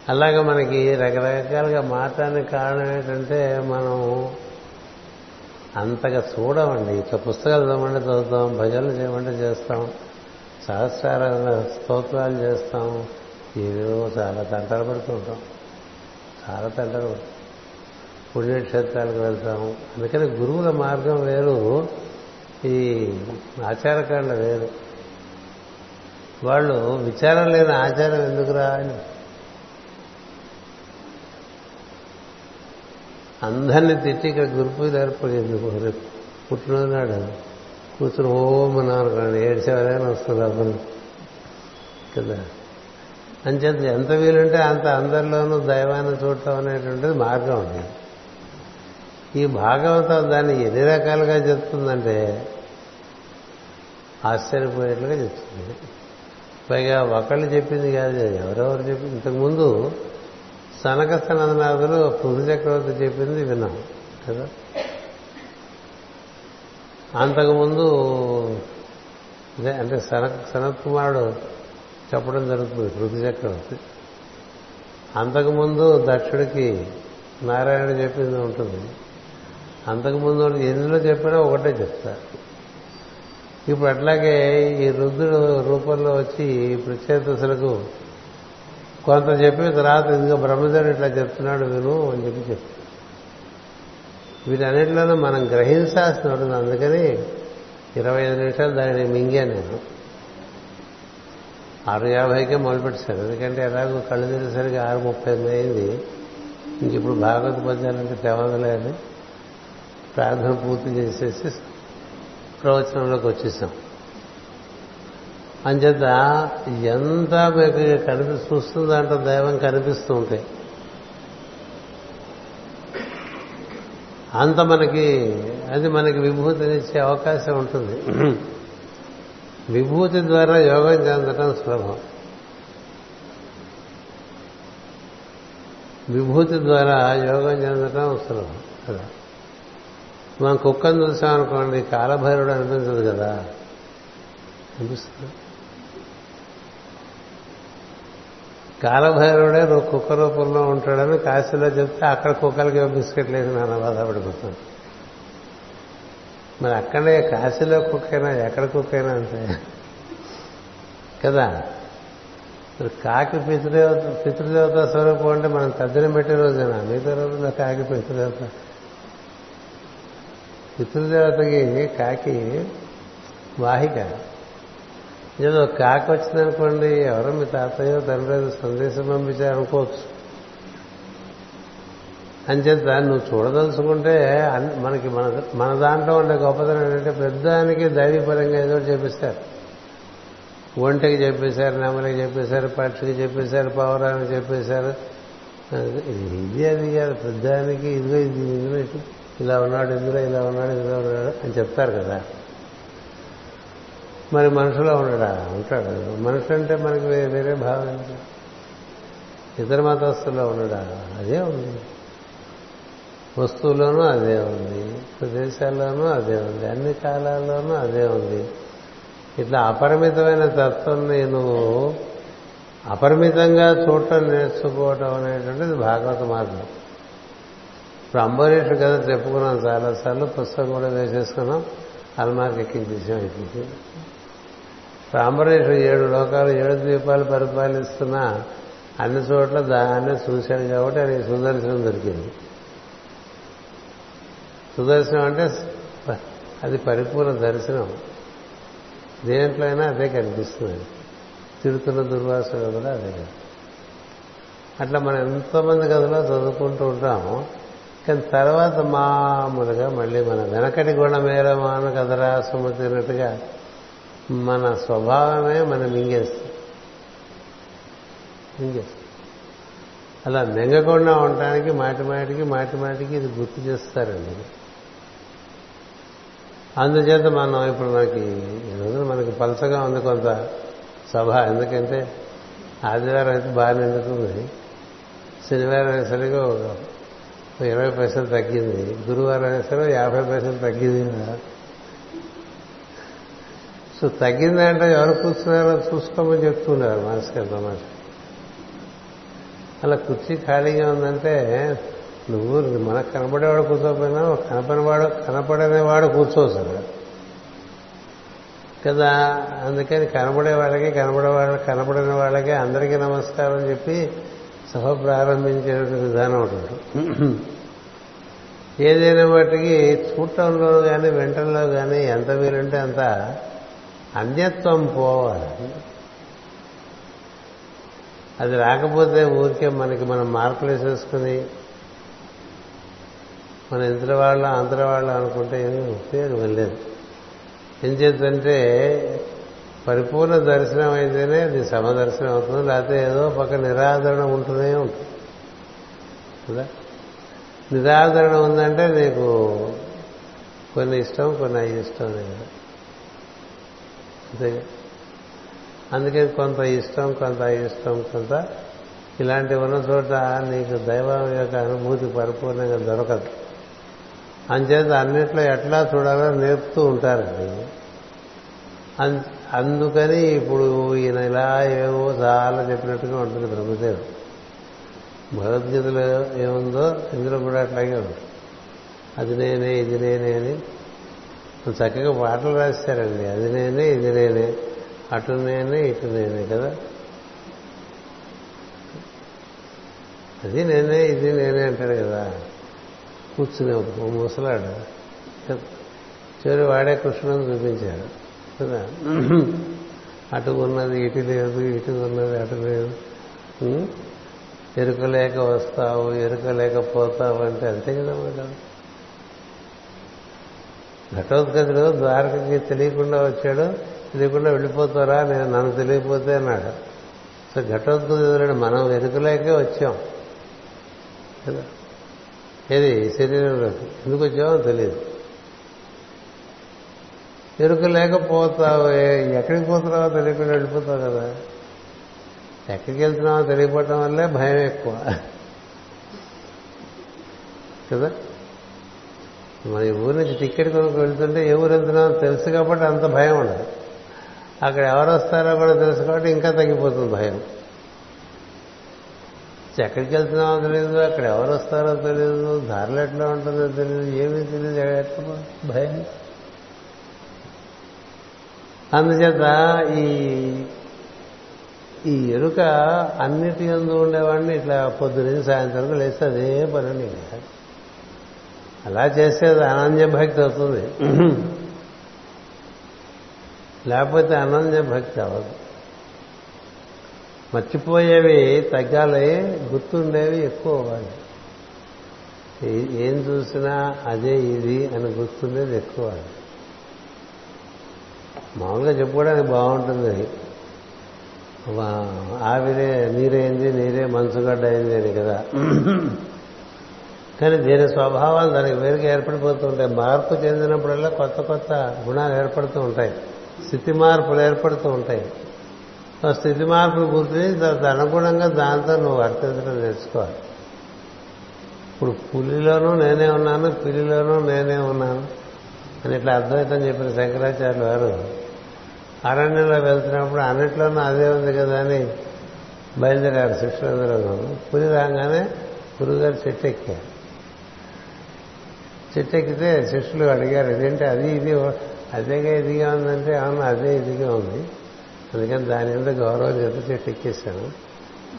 అలాగా మనకి రకరకాలుగా మాట్లాడడానికి కారణం ఏంటంటే మనం అంతగా చూడమండి. ఇట్లా పుస్తకాలు చదవమంటే చదువుతాం భజనలు చేయమంటే చేస్తాం సహస్రాల స్తోత్రాలు చేస్తాం ఏదో చాలా తంటలు పడుతుంటాం చాలా తంటలు పుణ్యక్షేత్రాలకు వెళ్తాం. అందుకని గురువుల మార్గం వేరు. ఈ ఆచారకాండ వేరు. వాళ్ళు విచారం లేని ఆచారం ఎందుకురా అని. అందరినీ తిట్టి ఇక్కడ గురు ఏర్పడింది. రేపు పుట్టినరోజు నాడు కూతురు ఓం కానీ ఏడ్చేవారైనా వస్తుంది అతను. కదా. అంచేత ఎంత వీలుంటే అంత అందరిలోనూ దైవాన్ని చూడటం అనేటువంటిది మార్గం ఉంది ఈ భాగవతం దాన్ని ఎన్ని రకాలుగా చెప్తుందంటే ఆశ్చర్యపోయేట్లుగా చెప్తుంది. పైగా ఒకళ్ళు చెప్పింది కాదు ఎవరెవరు చెప్పింది? ఇంతకుముందు సనక సనందనాథులు పృథు చక్రవర్తి చెప్పింది విన్నాం కదా? అంతకుముందు అంటే సనక్ సనత్ కుమారుడు చెప్పడం జరుగుతుంది పృథు చక్రవర్తి. అంతకుముందు దక్షుడికి నారాయణ చెప్పింది ఉంటుంది. అంతకుముందు ఎందులో చెప్పినా ఒకటే చెప్తారు ఇప్పుడు అట్లాగే ఈ రుద్రుడు రూపంలో వచ్చి ప్రత్యేకతలకు కొంత చెప్పిన తర్వాత ఇంకా బ్రహ్మదేవుడు ఇట్లా చెప్తున్నాడు విను అని చెప్పి చెప్తాడు వీటన్నిటిలోనూ మనం గ్రహించాల్సిన ఉంటుంది అందుకని ఇరవై ఐదు నిమిషాలు దాన్ని మింగా నేను. ఆరు యాభైకే మొదలుపెట్టాను ఎందుకంటే ఎలాగో కళ్ళు తెరిసరికి ఆరు ముప్పై ఎనిమిది అయింది. ఇంక ఇప్పుడు భాగవత పద్యాలంటే తెవదలేదు ప్రార్థన పూర్తి చేసేసి ప్రవచనంలోకి వచ్చేసాం. అంచేత ఎంత మీకు కనిపి చూస్తుందంటే దైవం కనిపిస్తూ ఉంటాయి అంత మనకి అది మనకి విభూతినిచ్చే అవకాశం ఉంటుంది. విభూతి ద్వారా యోగం చెందడం సులభం. విభూతి ద్వారా యోగం చెందడం సులభం. కదా? మనం కుక్కను చూసామనుకోండి కాలభైరుడు అనిపించదు కదా? అనిపిస్తుంది? కాలభైరవుడే కుక్క రూపంలో ఉంటాడని కాశీలో చెప్తే అక్కడ కుక్కలకి బిస్కెట్ లేదు నాన్న బాధపడిపోతాను మరి అక్కడే కాశీలో కుక్కైనా ఎక్కడ కుక్కైనా అంతే. కదా? మరి కాకి పితృదేవత పితృదేవత స్వరూపం అంటే మనం తద్దిన పెట్టే రోజేనా? మిగతా రోజుల్లో కాకి పితృదేవత పితృదేవతకి కాకి వాహిక. ఏదో కాకి వచ్చిందనుకోండి ఎవరో మీ తాతయ్యో తండ్రి సందేశం పంపించారనుకోవచ్చు. అంచేత నువ్వు చూడదలుచుకుంటే మనకి మన మన దాంట్లో ఉండే గొప్పతనం ఏంటంటే పెద్దానికి దైవీపరంగా ఏదో చెప్పిస్తారు ఒంటికి చెప్పేశారు నెమలికి చెప్పేశారు పక్షికి చెప్పేశారు పవరానికి చెప్పేశారు. ఇది అది కాదు పెద్దానికి ఇదిగో ఇది ఇందులో ఇలా ఉన్నాడు ఇందులో ఇలా ఉన్నాడు ఇందులో ఉన్నాడు అని చెప్తారు కదా. మరి మనుషులో ఉండడా? ఉంటాడు. మనుషులు అంటే మనకి వేరే భావం ఇతర మతస్థుల్లో ఉండడా? అదే ఉంది. వస్తువులోనూ అదే ఉంది. ప్రదేశాల్లోనూ అదే ఉంది. అన్ని కాలాల్లోనూ అదే ఉంది. ఇట్లా అపరిమితమైన తత్వం నువ్వు అపరిమితంగా చూడటం నేర్చుకోవటం అనేటువంటిది భాగవత మార్గం. ఇప్పుడు కదా కథ చెప్పుకున్నాం చాలాసార్లు పుస్తకం కూడా వేసేసుకున్నాం అల్మార్కి ఎక్కించేసాం ఎక్కించి అంబరీష్ ఏడు లోకాలు ఏడు ద్వీపాలు పరిపాలిస్తున్నా అన్ని చోట్ల దాన్నే చూశాడు కాబట్టి ఆయనకి సుదర్శనం దొరికింది. సుదర్శనం అంటే అది పరిపూర్ణ దర్శనం. దేంట్లో అయినా అదే కనిపిస్తుంది. తిడుతున్న దుర్వాసన కూడా అదే. అట్లా మనం ఎంతోమంది కథలో చదువుకుంటూ ఉంటాము కానీ తర్వాత మామూలుగా మళ్ళీ మన వెనకటి గుణమేర మాన కథరా సుమతినట్టుగా మన స్వభావమే మనం మింగేస్తుంది. మింగేస్తుంది. అలా మింగకుండా ఉండటానికి మాటి మాటికి మాటి మాటికి ఇది గుర్తు చేస్తారండి. అందుచేత మనం ఇప్పుడు మనకి ఈ రోజున మనకి పలసగా ఉంది కొంత సభ. ఎందుకంటే ఆదివారం అయితే బాగా నిండుతుంది శనివారం అనేసరిగా ఒక ఇరవై పైసలు తగ్గింది. గురువారం వేసారో యాభై పైసలు తగ్గింది సో తగ్గిందంటే ఎవరు కూర్చున్నారో చూసుకోమని చెప్తున్నారు మనసుకి తమాష అలా కుర్చీ ఖాళీగా ఉందంటే నువ్వు మనకు కనపడేవాడు కూర్చోపోయినా కనపడినవాడు కనపడనేవాడు కూర్చోవచ్చు అక్కడ కదా? అందుకని కనపడే వాళ్ళకి కనపడే వాళ్ళకి కనబడిన వాళ్ళకి అందరికీ నమస్కారం చెప్పి సభ ప్రారంభించే విధానం ఉంటుంది. ఏదైనా వాటికి చూడటంలో కానీ వెంటలో కానీ ఎంత వీలుంటే అంత అన్యత్వం పోవాలి. అది రాకపోతే ఊరికే మనకి మనం మార్కులు వేసేసుకుని మన ఇంతల వాళ్ళ అంతర వాళ్ళ అనుకుంటే ఏమీ ఉపయోగం లేదు. ఏం చేద్దంటే పరిపూర్ణ దర్శనం అయితేనే అది సమదర్శనం అవుతుంది లేకపోతే ఏదో పక్క నిరాదరణ ఉంటూనే ఉంటుంది. కదా? నిరాదరణ ఉందంటే నీకు కొన్ని ఇష్టం కొన్ని ఇష్టం లేదు. అంతే. అందుకే కొంత ఇష్టం కొంత ఇష్టం కొంత ఇలాంటివి ఉన్న చోట నీకు దైవం యొక్క అనుభూతి పరిపూర్ణంగా దొరకదు. అంచేత అన్నిట్లో ఎట్లా చూడాలో నేర్పుతూ ఉంటారండి. అందుకని ఇప్పుడు ఈయన ఇలా ఏవో చాలా చెప్పినట్టుగా ఉంటుంది బ్రహ్మదేవుడు. భగవద్గీతలో ఏముందో ఇందులో కూడా అట్లాగే ఉంది అది నేనే ఇది నేనే అని చక్కగా పాటలు రాస్తారండి. అది నేనే ఇది నేనే అటు నేనే ఇటు నేనే కదా. అది నేనే ఇది నేనే అంటాడు కదా. కూర్చునే ముసలాడు. చివరి వాడే కృష్ణుని చూపించాడు. కదా అటు ఉన్నది ఇటు లేదు ఇటు ఉన్నది అటు లేదు. ఎరుక లేక వస్తావు ఎరుక లేకపోతావు అంటే అంతే కదా మేడం. ఘటోత్కచుడు ద్వారకకి తెలియకుండా వచ్చాడు తెలియకుండా వెళ్ళిపోతారా నేను నన్ను తెలియకపోతే అన్నాడు. సో ఘటోత్కచుడు మనం ఎరుకలేకే వచ్చాం. కదా? ఏది? శరీరంలోకి. ఎందుకు వచ్చావో తెలియదు. ఎరుక లేకపోతావే ఎక్కడికి పోతున్నావో తెలియకుండా వెళ్ళిపోతావు కదా. ఎక్కడికి వెళ్తున్నావో తెలియపోవటం వల్లే భయం ఎక్కువ. కదా? మన ఈ ఊరి నుంచి టికెట్ కొనుక్కు వెళ్తుంటే ఏ ఊరు వెళ్తున్నామో తెలుసు కాబట్టి అంత భయం ఉండదు. అక్కడ ఎవరు వస్తారో కూడా తెలుసు కాబట్టి ఇంకా తగ్గిపోతుంది భయం. ఎక్కడికి వెళ్తున్నామో తెలియదు అక్కడ ఎవరు వస్తారో తెలియదు దారిలో ఎట్లా ఉంటుందో తెలియదు ఏమీ తెలియదు ఎట్లా భయం. అందుచేత ఈ ఈ ఎరుక అన్నిటి ఎందు ఉండేవాడిని ఇట్లా పొద్దున సాయంత్రం వరకు లేస్తే అదే పని అలా చేస్తే అది అనన్య భక్తి అవుతుంది. లేకపోతే అనన్య భక్తి అవ్వదు. మర్చిపోయేవి తగ్గాలి గుర్తుండేవి ఎక్కువ అవ్వాలి. ఏం చూసినా అదే ఇది అని గుర్తుండేది ఎక్కువ మామూలుగా చెప్పుకోవడానికి బాగుంటుంది. ఆవిరే నీరేంది నీరే మంచుగడ్డ అయింది అని కదా. కానీ దీని స్వభావాలు దానికి వేరుగా ఏర్పడిపోతూ ఉంటాయి మార్పు చెందినప్పుడల్లా కొత్త కొత్త గుణాలు ఏర్పడుతూ ఉంటాయి. స్థితి మార్పులు ఏర్పడుతూ ఉంటాయి. ఆ స్థితి మార్పులు గుర్తించి దానికి అనుగుణంగా దాంతో నువ్వు వర్తించడం నేర్చుకోవాలి. ఇప్పుడు పులిలోనూ నేనే ఉన్నాను పిల్లిలోనూ నేనే ఉన్నాను అని ఇట్లా అద్వైతం చెప్పిన శంకరాచార్యులు వారు అరణ్యంలో వెళ్తున్నప్పుడు అన్నిట్లోనూ అదే ఉంది కదా అని బయలుదేరారు శిష్యులందరూ. పులి రాగానే గురుగారు చెట్టు ఎక్కారు చెట్టు ఎక్కితే శిష్యులు అడిగారు ఇదేంటి అది ఇది? అదేగా ఇదిగా ఉందంటే అవును అదే ఇదిగా ఉంది. అందుకని దాని మీద గౌరవం చేత చెట్టు ఎక్కేశాను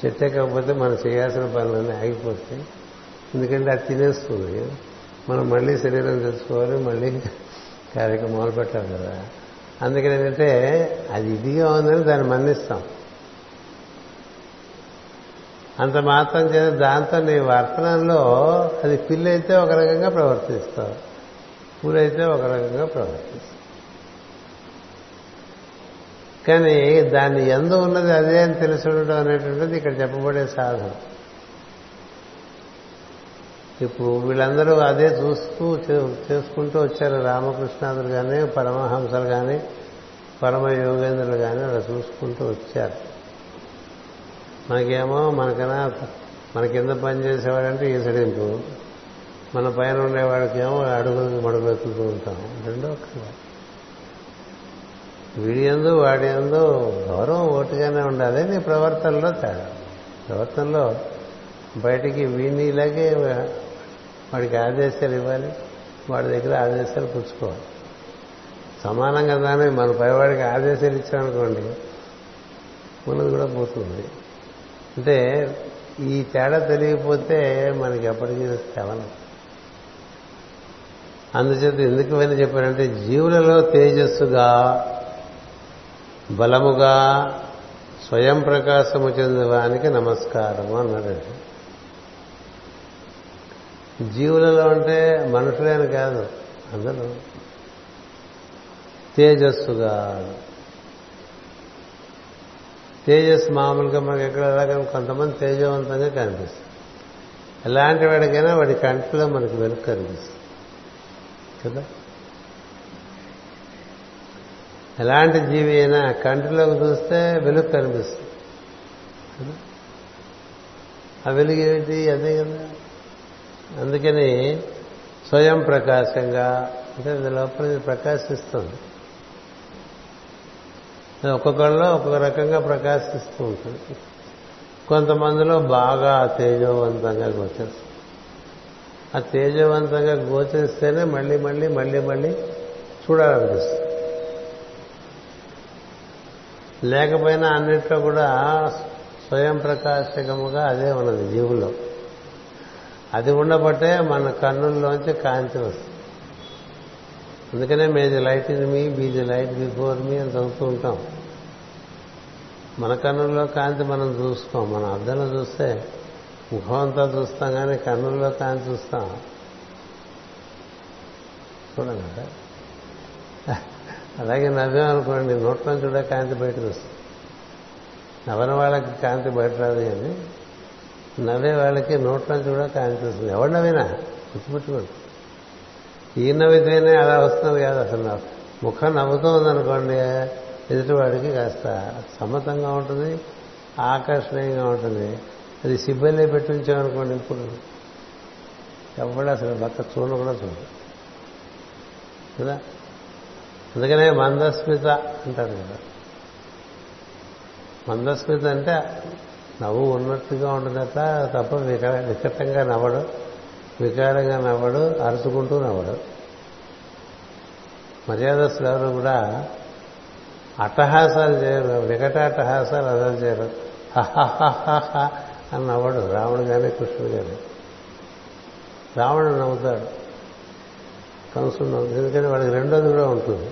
చెట్టు ఎక్కకపోతే మనం చేయాల్సిన పనులన్నీ ఆగిపోతాయి ఎందుకంటే అది తినేస్తుంది. మనం మళ్ళీ శరీరం తెచ్చుకోవాలి మళ్ళీ కార్యక్రమం మొదలు పెట్టాలి కదా. అందుకని ఏంటంటే అది ఇదిగా ఉందని దాన్ని మన్నిస్తాం. అంత మాత్రం చేత దాంతో నీ వర్తనంలో అది పిల్లైతే ఒక రకంగా ప్రవర్తిస్తావు. పూలైతే ఒక రకంగా ప్రవర్తిస్తావు. కానీ దాన్ని ఎందు ఉన్నది అదే అని తెలుసుండటం అనేటువంటిది ఇక్కడ చెప్పబడే సాధన. ఇప్పుడు వీళ్ళందరూ అదే చూస్తూ చేసుకుంటూ వచ్చారు రామకృష్ణాదులు కానీ పరమహంసలు కానీ పరమ యోగేంద్రులు కానీ అలా చూసుకుంటూ వచ్చారు. మనకేమో మనకన్నా మన కింద పనిచేసేవాడంటే ఈసడింపు మన పైన ఉండేవాడికేమో అడుగులు మడుగులుతూ ఉంటాం. రెండో వీడి ఎందు వాడి ఎందు గౌరవం ఓటుగానే ఉండాలి. నీ ప్రవర్తనలో తేడా. ప్రవర్తనలో బయటికి వీడిని ఇలాగే వాడికి ఆదేశాలు ఇవ్వాలి వాడి దగ్గర ఆదేశాలు పుచ్చుకోవాలి. సమానంగా దాని మన పైవాడికి ఆదేశాలు ఇచ్చామనుకోండి మనది కూడా పోతుంది. అంటే ఈ తేడా తెలియకపోతే మనకి ఎప్పటికీ తెవలం అందుచేత ఎందుకు వెళ్ళి చెప్పారంటే జీవులలో తేజస్సుగా బలముగా స్వయం ప్రకాశము చెందువానికి నమస్కారము అన్నాడండి. జీవులలో అంటే మనుషులేని కాదు అందరూ తేజస్సుగా. తేజస్సు మామూలుగా మనకి ఎక్కడ ఎలాగని కొంతమంది తేజవంతంగా కనిపిస్తుంది ఎలాంటి వాడికైనా వాడి కంటిలో మనకి వెలుగు కనిపిస్తుంది. కదా? ఎలాంటి జీవి అయినా కంటిలోకి చూస్తే వెలుగు కనిపిస్తుంది. ఆ వెలుగు ఏమిటి? అదే కదా? అందుకని స్వయం ప్రకాశంగా అంటే లోపల ప్రకాశిస్తుంది. ఒక్కొక్కళ్ళలో ఒక్కొక్క రకంగా ప్రకాశిస్తూ ఉంటుంది. కొంతమందిలో బాగా తేజవంతంగా గోచరిస్తుంది. ఆ తేజవంతంగా గోచరిస్తేనే మళ్ళీ మళ్ళీ మళ్ళీ మళ్ళీ చూడాలనిపిస్తుంది. లేకపోయినా అన్నిట్లో కూడా స్వయం ప్రకాశకముగా అదే ఉన్నది జీవులో అది ఉండబట్టే మన కన్నుల్లోంచి కాంతి వస్తుంది. అందుకనే may the light in me be the light before me అని చదువుతూ ఉంటాం. మన కన్నుల్లో కాంతి మనం చూసుకోం. మన అద్దంలో చూస్తే ముఖం అంతా చూస్తాం కానీ కన్నుల్లో కాంతి చూస్తాం. చూడండి అలాగే నవ్వామనుకోండి నోట్లో కూడా కాంతి బయటకు వస్తుంది. నవ్వని వాళ్ళకి కాంతి బయట రాదు కానీ నవ్వే వాళ్ళకి నోట్లో కూడా కాంతి ఎవరు నవ్వినా? గుర్తుపెట్టుకోండి. ఈ నవ్వితేనే అలా వస్తుంది కాదు అసలు నా ముఖం నవ్వుతూ ఉందనుకోండి ఎదుటివాడికి కాస్త సమ్మతంగా ఉంటుంది ఆకర్షణీయంగా ఉంటుంది. అది సిబ్బలే పెట్టి ఉంచామనుకోండి ఇప్పుడు. ఎవడు అసలు భర్త చూడ కూడా చూడు కదా? అందుకనే మందస్మిత అంటారు కదా. మందస్మిత అంటే నవ్వు ఉన్నట్టుగా ఉండదట తప్ప వికట వికటంగా నవ్వడు. వికారంగా నవ్వడు అరుచుకుంటూ నవ్వడు. మర్యాదస్తులు ఎవరు కూడా అట్టహాసాలు చేయరు వికట అట్టహాసాలు అదలు చేయరు. అని నవ్వడు రాముడు కానీ కృష్ణుడు కానీ రావణుడు నవ్వుతాడు. కంసుడు ఎందుకని ఎందుకంటే వాడికి రెండోది కూడా ఉంటుంది.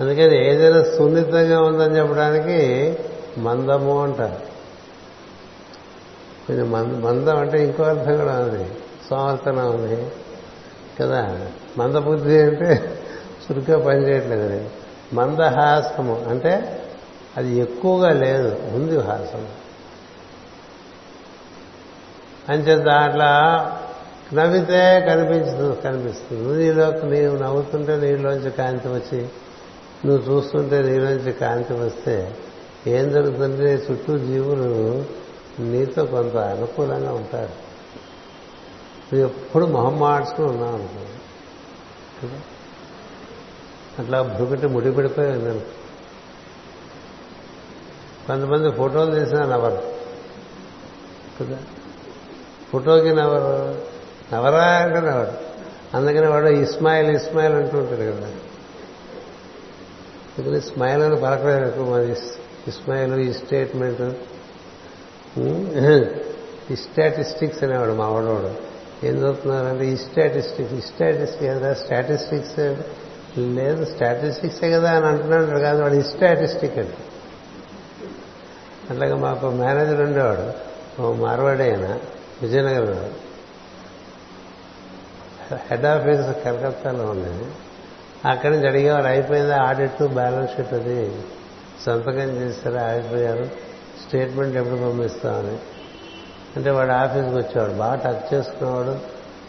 అందుకని ఏదైనా సున్నితంగా ఉందని చెప్పడానికి మందము అంటారు. కొంచెం మంద మందం అంటే ఇంకో అర్థం కూడా ఉంది. సోమర్తనం ఉంది. కదా? మందబుద్ధి అంటే చురుగ్గా పనిచేయట్లేదు అది. మందహాసము అంటే అది ఎక్కువగా లేదు. ఉంది హాసం అంచేత దాంట్లో నవ్వితే కనిపించదు కనిపిస్తుంది. నీలో నీవు నవ్వుతుంటే నీలోంచి కాంతి వచ్చి నువ్వు చూస్తుంటే నీలోంచి కాంతి వస్తే ఏం జరుగుతుంటే చుట్టూ జీవులు నీతో కొంత అనుకూలంగా ఉంటారు. నువ్వు ఎప్పుడు మొహం మార్చుకుని ఉన్నావు అనుకో. అట్లా భ్రుకటి ముడిపడిపోయి ఉందను కొంతమంది ఫోటోలు తీసినా నవ్వరు కదా? ఫోటోకి నవ్వరు నవరా అంటే నవరు. అందుకని వాడు ఇస్మాయిల్ ఇస్మాయిల్ అంటూ ఉంటాడు కదా. అందుకని స్మైల్ అని పలకలేదు ఎక్కువ మంది. ఇస్మాయిల్ ఈ స్టేట్మెంట్. స్టాటిస్టిక్స్ అనేవాడు మా వాడు ఏం చదువుతున్నారంటే ఈ స్టాటిస్టిక్స్ ఈ స్టాటిస్టిక్స్ కదా స్టాటిస్టిక్స్ లేదు స్టాటిస్టిక్సే కదా అని అంటున్నాడు కాదు వాడు ఈ స్టాటిస్టిక్ అండి అట్లాగే మాకు మేనేజర్ ఉండేవాడు మార్వాడే మార్వాడి విజయనగరం హెడ్ ఆఫీస్ కలకత్తాలో ఉంది. అక్కడి నుంచి అడిగేవారు అయిపోయిందా ఆడిట్ బ్యాలెన్స్ షీట్ అది? సంతకం చేశారా? ఆగిపోయారు. స్టేట్మెంట్ ఎప్పుడు పంపిస్తామని అంటే వాడు ఆఫీస్కి వచ్చేవాడు బాగా టచ్ చేసుకునేవాడు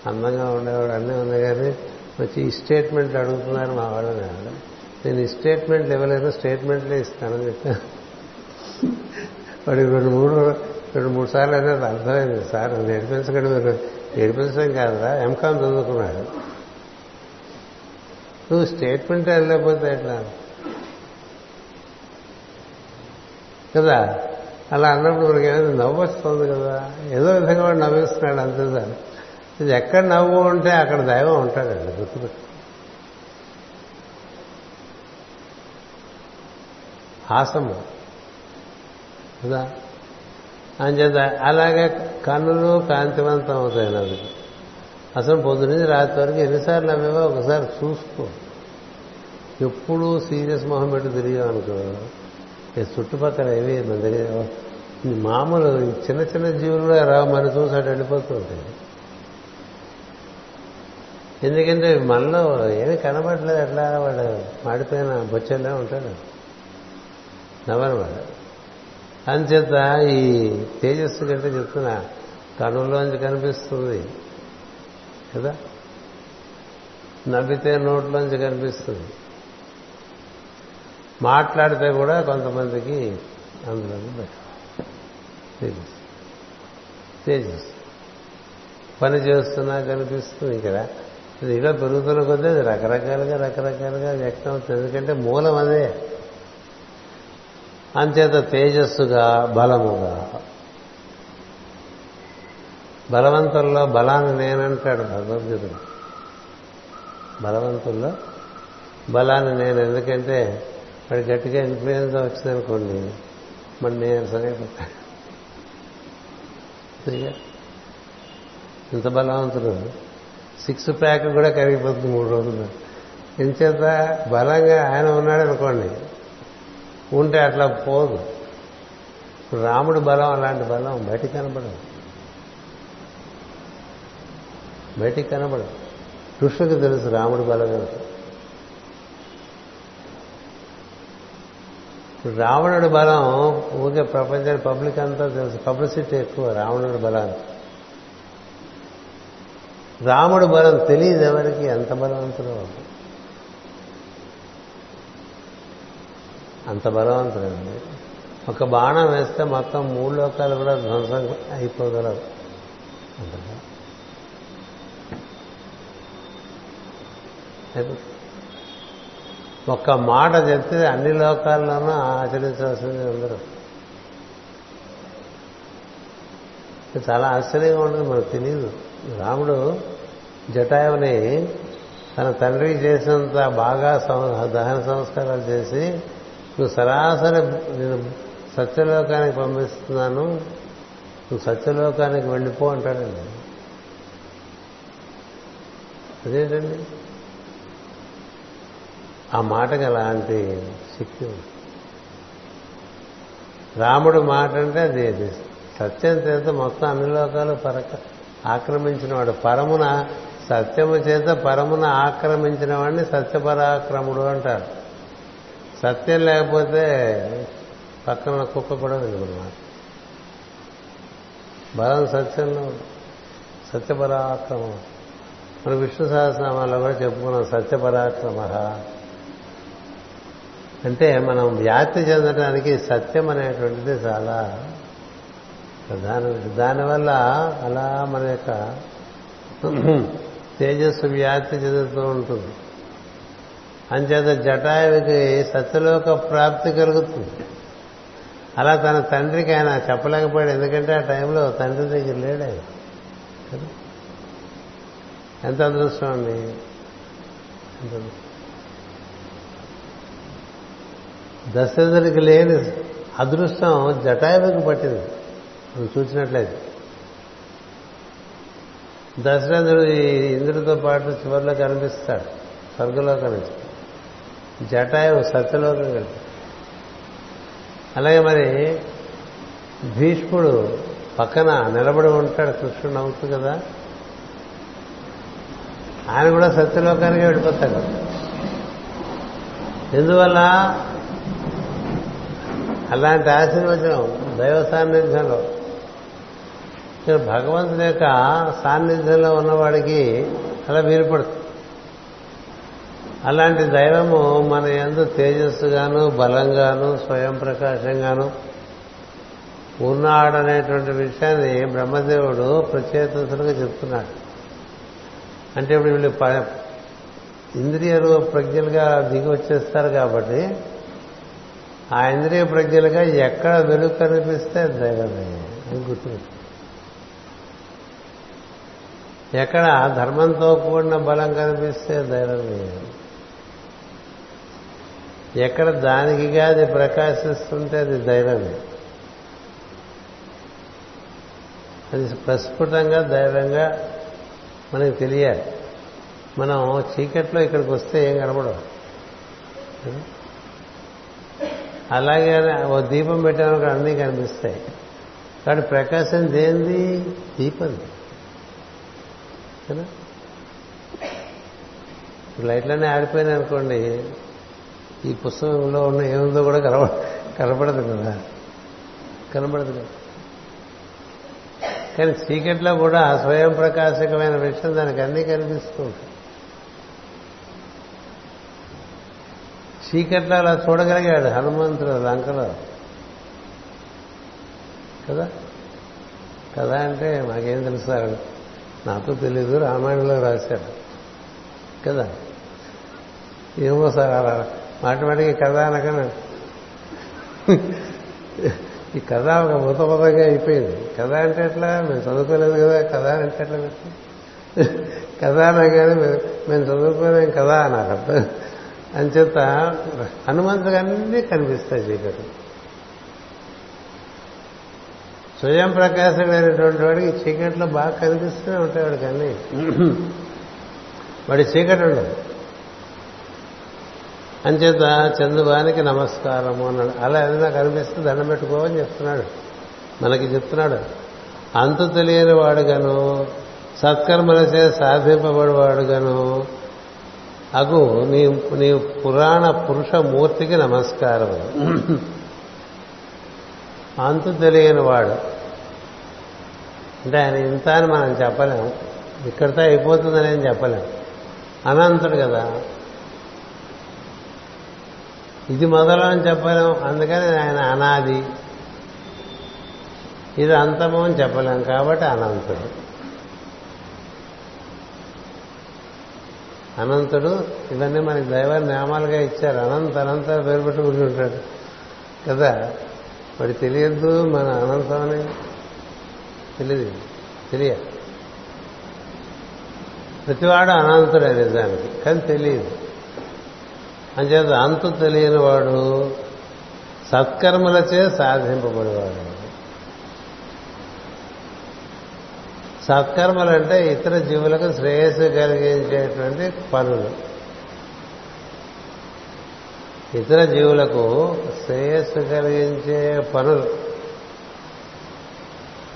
అందంగా ఉండేవాడు అన్నీ ఉన్నాయి కానీ వచ్చి ఈ స్టేట్మెంట్లు అడుగుతున్నారు మా వాళ్ళని నేను ఈ స్టేట్మెంట్లు ఇవ్వలేను స్టేట్మెంట్లే ఇస్తానని చెప్పాను వాడికి రెండు మూడు రెండు మూడు సార్లు అనేది అర్థమైంది సార్ నేర్పించకండి మీరు నేర్పించడం కాదురా ఎంకామ్ చదువుకున్నాడు. నువ్వు స్టేట్మెంట్ వెళ్ళకపోతే ఎట్లా? కదా అలా అన్నప్పుడు మనకి ఏమైనా నవ్వు వస్తుంది కదా. ఏదో విధంగా వాడు నవ్విస్తున్నాడు అంతే దాన్ని ఇది ఎక్కడ నవ్వు ఉంటే అక్కడ దైవం ఉంటాడండి. గుర్తుపెట్టు హాసము. కదా. అంచేత అలాగే కన్నులు కాంతివంతం అవుతాయి నవ్వు అసలు పొద్దునుంచి రాత్రి వరకు ఎన్నిసార్లు నవ్వేవో ఒకసారి చూసుకో. ఎప్పుడూ సీరియస్ మొహం పెట్టి తిరిగావు అనుకో. చుట్టుపక్కల ఏవి మన దగ్గర మామూలు చిన్న చిన్న జీవులు కూడా రావు మన చూసి అటు వెళ్ళిపోతూ ఉంటాయి ఎందుకంటే మనలో ఏమీ కనబడలేదు ఎట్లా వాడు మాడిపోయిన బొచ్చల్లే ఉంటాడు. నవ్వను వాడు. అంచేత ఈ తేజస్సు కంటే చెప్తున్నా కనుల్లోంచి కనిపిస్తుంది. కదా? నవ్వితే నోట్లోంచి కనిపిస్తుంది. మాట్లాడితే కూడా కొంతమందికి అందులో తేజస్. పని చేస్తున్నా కనిపిస్తుంది ఇక్కడ ఇది ఇలా పెరుగుతున్న కొద్దీ అది రకరకాలుగా రకరకాలుగా వ్యక్తం అవుతుంది. ఎందుకంటే మూలం అదే. అంచేత తేజస్సుగా బలముగా. బలవంతుల్లో బలాన్ని నేనంటాడు భగవద్గీతుడు బలవంతుల్లో బలాన్ని నేను ఎందుకంటే వాడు గట్టిగా ఇన్ఫ్లుయెన్స్ వచ్చిందనుకోండి మరి నేను సరైపోతాడు ఇంత బలవంతుడు. సిక్స్ ప్యాక్ కూడా కరిగిపోతుంది మూడు రోజులు. ఇంత బలంగా ఆయన ఉన్నాడు అనుకోండి ఉంటే అట్లా పోదు. ఇప్పుడు బలం అలాంటి బలం బయటికి కనబడదు బయటికి కనబడదు కృష్ణుకి తెలుసు రాముడి బలం కనుక రావణుడి బలం ఊరికే ప్రపంచాన్ని పబ్లిక్ అంతా తెలుసు. పబ్లిసిటీ ఎక్కువ రావణుడి బలానికి. రాముడు బలం తెలియదు ఎవరికి ఎంత బలవంతుడు. అంత బలవంతుడండి. ఒక బాణం వేస్తే మొత్తం మూడు లోకాలు కూడా ధ్వంసం అయిపోగలవు. అంతగా ఒక్క మాట చెప్తే అన్ని లోకాల్లోనూ ఆచరించవలసింది అందరూ. చాలా ఆశ్చర్యంగా ఉంటుంది మనకు తెలియదు రాముడు జటాయుని తన తండ్రి చేసినంత బాగా దహన సంస్కారాలు చేసి నువ్వు సరాసరి నేను సత్యలోకానికి పంపిస్తున్నాను నువ్వు సత్యలోకానికి వెళ్ళిపో అంటాడండి. అదేంటండి? ఆ మాటకు అలాంటి శక్తి ఉంది. రాముడు మాట అంటే అది అది సత్యం చేత మొత్తం అన్ని లోకాలు పరక ఆక్రమించిన వాడు పరమున సత్యము చేత పరమున ఆక్రమించిన వాడిని సత్యపరాక్రముడు అంటారు. సత్యం లేకపోతే పక్కన కుక్క కూడా వినమాట బలం సత్యంలో సత్యపరాక్రమం. మన విష్ణు సహస్రనామాల్లో కూడా చెప్పుకున్నాం. సత్యపరాక్రమ అంటే మనం వ్యాప్తి చెందడానికి సత్యం అనేటువంటిది చాలా ప్రధాన. దానివల్ల అలా మన యొక్క తేజస్సు వ్యాప్తి చెందుతూ ఉంటుంది. అంచేత జటాయుడికి సత్యలోక ప్రాప్తి కలుగుతుంది. అలా తన తండ్రికి ఆయన చెప్పలేకపోయాడు. ఎందుకంటే ఆ టైంలో తండ్రి దగ్గర లేడు. ఆయన ఎంత అదృష్టం అండి? దశరథుడికి లేని అదృష్టం జటాయుడికి పట్టింది. నువ్వు చూసినట్లయితే. దశరథుడు ఇంద్రుడితో పాటు చివరిలో కనిపిస్తాడు స్వర్గలో కనిపిస్తాడు జటాయు సత్యలోకం కలిపి అలాగే మరి భీష్ముడు పక్కన నిలబడి ఉంటాడు కృష్ణుడు నవ్వుతూ కదా. ఆయన కూడా సత్యలోకానికి వెళ్ళిపోతాడు. ఎందువల్ల? అలాంటి ఆశీర్వచనం దైవ సాన్నిధ్యంలో. భగవంతుని యొక్క సాన్నిధ్యంలో ఉన్నవాడికి అలా వీలుపడుతుంది అలాంటి దైవము మన ఎందు తేజస్సుగాను బలంగాను స్వయం ప్రకాశంగాను ఉన్నాడనేటువంటి విషయాన్ని బ్రహ్మదేవుడు ప్రచేతసులుగా చెప్తున్నాడు. అంటే ఇప్పుడు వీళ్ళు ఇంద్రియలు ప్రజ్ఞలుగా దిగి వచ్చేస్తారు కాబట్టి ఆ ఇంద్రియ ప్రజ్ఞలుగా ఎక్కడ వెలుగు కనిపిస్తే దైవమే అని గుర్తు ఎక్కడ ధర్మంతో కూడిన బలం కనిపిస్తే దైవమే ఎక్కడ దానికిగా అది ప్రకాశిస్తుంటే అది దైవమే అది ప్రస్ఫుటంగా దైవంగా మనకి తెలియాలి. మనం చీకట్లో ఇక్కడికి వస్తే ఏం కనబడవు. అలాగే ఓ దీపం పెట్టాను అన్నీ కనిపిస్తాయి. కాబట్టి ప్రకాశం దేంది దీపం కదా? లైట్లన్నీ ఆడిపోయినాయి అనుకోండి ఈ పుస్తకంలో ఉన్న ఏముందో కూడా కనబ కనపడదు కదా? కనబడదు కదా? కానీ చీకట్లో కూడా స్వయం ప్రకాశకమైన విషయం దానికి అన్నీ కనిపిస్తూ ఉంటుంది చీకట్లో అలా చూడగలిగాడు హనుమంతుడు లంకలో కదా? కదా అంటే మాకేం తెలుసు నాకు తెలీదు రామాయణంలో రాశారు కదా? ఏమో సార్ అలా మాటమాటికి కథ అనకనా. ఈ కథ ఒక భూతపదంగా అయిపోయింది. కథ అంటే ఎట్లా? మేము చదువుకోలేదు కదా కథ అంటే ఎట్లా? కథ అనగానే మేము చదువుకోలేం కదా అన్నారు అంచేత హనుమంతుగా అన్నీ కనిపిస్తాయి చీకటి. స్వయం ప్రకాశమైనటువంటి వాడికి చీకట్లో బాగా కనిపిస్తూనే ఉంటాయి వాడికి అన్నీ. వాడి చీకటి ఉండదు. అంచేత చందుబానికి నమస్కారము అన్నాడు. అలా ఏదైనా కనిపిస్తే దండం పెట్టుకోవని చెప్తున్నాడు. మనకి చెప్తున్నాడు. అంతు తెలియని వాడుగాను సత్కర్మలచే సాధింపబడివాడుగాను అగు నీ నీ పురాణ పురుష మూర్తికి నమస్కారం. అంతు తెలియని వాడు. అంటే ఆయన ఇంత అని మనం చెప్పలేము. ఇక్కడితో అయిపోతుందని ఏం చెప్పలేం అనంతుడు కదా. ఇది మొదలు అని చెప్పలేం అందుకని ఆయన అనాది. ఇది అంతము అని చెప్పలేం కాబట్టి అనంతుడు. అనంతుడు ఇవన్నీ మనకి దైవ నామాలుగా ఇచ్చారు. అనంత అనంత పేరు పెట్టుకుని ఉంటాడు. కదా? మరి తెలియద్దు మన అనంతం అని? తెలియదు. తెలియ ప్రతివాడు అనంతుడే నిజానికి కానీ తెలియదు. అంచేత అంతు తెలియని వాడు సత్కర్మలచే సాధింపబడేవాడు. సత్కర్మలు అంటే ఇతర జీవులకు శ్రేయస్సు కలిగించేటువంటి పనులు. ఇతర జీవులకు శ్రేయస్సు కలిగించే పనులు.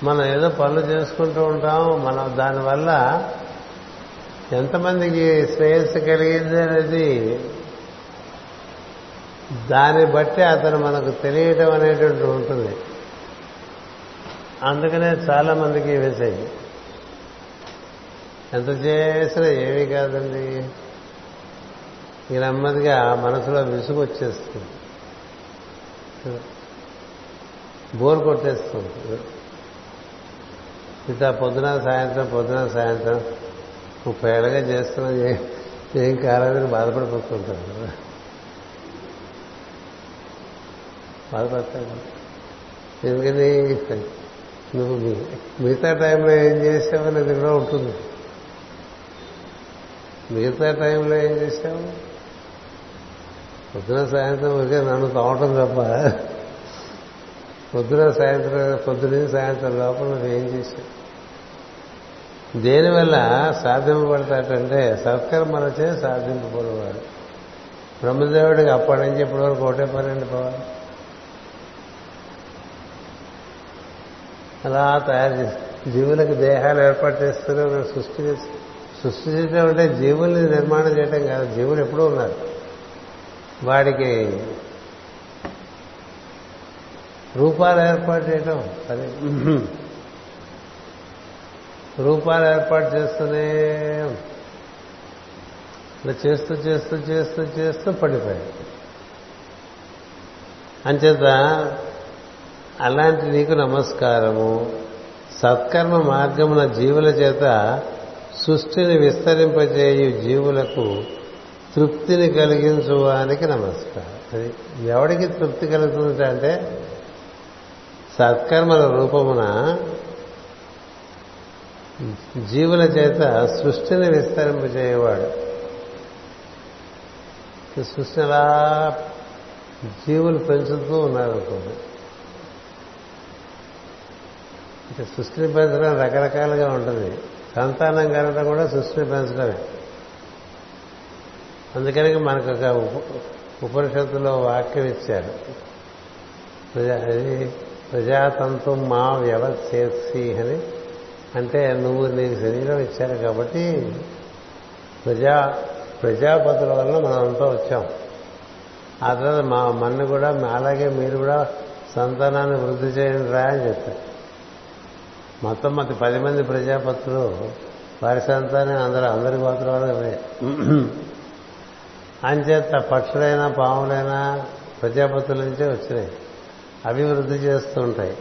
మనం ఏదో పనులు చేసుకుంటూ ఉంటాం మనం దానివల్ల ఎంతమందికి శ్రేయస్సు కలిగింది అనేది దాన్ని బట్టి అతను మనకు తెలియటం అనేటువంటి ఉంటుంది. అందుకనే చాలా మందికి వేసేది ఎంత చేసినా ఏమీ కాదండి. ఇక నెమ్మదిగా మనసులో విసుగు వచ్చేస్తుంది. బోర్ కొట్టేస్తుంది. ఇంత పొద్దున సాయంత్రం పొద్దున సాయంత్రం ముప్పై ఏళ్ళగా చేస్తున్నా ఏం కాలేదని బాధపడిపోతుంటారు. కదా బాధపడతాడు ఎందుకని? నువ్వు మిగతా టైంలో ఏం చేసావనేది దగ్గర ఉంటుంది. మిగతా టైంలో ఏం చేశావు? పొద్దున సాయంత్రం ఒకే నన్ను తవ్వటం తప్ప. పొద్దున సాయంత్రం పొద్దున సాయంత్రం లోపల నువ్వేం ఏం చేశావు? దేనివల్ల సాధింపబడతాడంటే సత్కర్మలచే సాధింపబడేవాడు బ్రహ్మదేవుడికి అప్పటి నుంచి ఇప్పటి వరకు ఒకటే అండి పోవాలి అలా తయారు చేసి జీవులకు దేహాలు ఏర్పాటు చేస్తూనే సృష్టి చేసి సృష్టి చేయడం అంటే జీవుల్ని నిర్మాణం చేయడం కాదు. జీవులు ఎప్పుడూ ఉన్నారు. వాడికి రూపాలు ఏర్పాటు చేయటం అది. రూపాలు ఏర్పాటు చేస్తూనే ఇలా చేస్తూ చేస్తూ చేస్తూ చేస్తూ పడిపోయాడు. అంచేత అలాంటి నీకు నమస్కారము సత్కర్మ మార్గమున జీవుల చేత సృష్టిని విస్తరింపజేయు జీవులకు తృప్తిని కలిగించువానికి నమస్కారం. అది ఎవడికి తృప్తి కలుగుతుంది అంటే సత్కర్మల రూపమున జీవుల చేత సృష్టిని విస్తరింపజేయవాడు. సృష్టి అలా జీవులు పెంచుతూ ఉన్నారు అనుకోండి. సృష్టిని పెంచడం రకరకాలుగా ఉంటుంది. సంతానం కలగడం కూడా సృష్టిని పెంచడమే అందుకని మనకు ఒక ఉపనిషత్తులో వాక్యం ఇచ్చారు. అది ప్రజాతంతు మా వ్యవచేసి అని. అంటే నువ్వు నీకు శరీరం ఇచ్చారు కాబట్టి ప్రజా ప్రజాపతుల వల్ల మనం అంతా వచ్చాం. ఆ తర్వాత మా మన్ను కూడా అలాగే మీరు కూడా సంతానాన్ని వృద్ధి చేయండి రా అని చెప్పారు. మొత్తం మత పది మంది ప్రజాపతులు వారి సంతానం అందరూ అందరి గోత్రాలు అవే అంచేత పక్షులైనా పాములైనా ప్రజాపతుల నుంచే వచ్చినాయి. అభివృద్ధి చేస్తూ ఉంటాయి.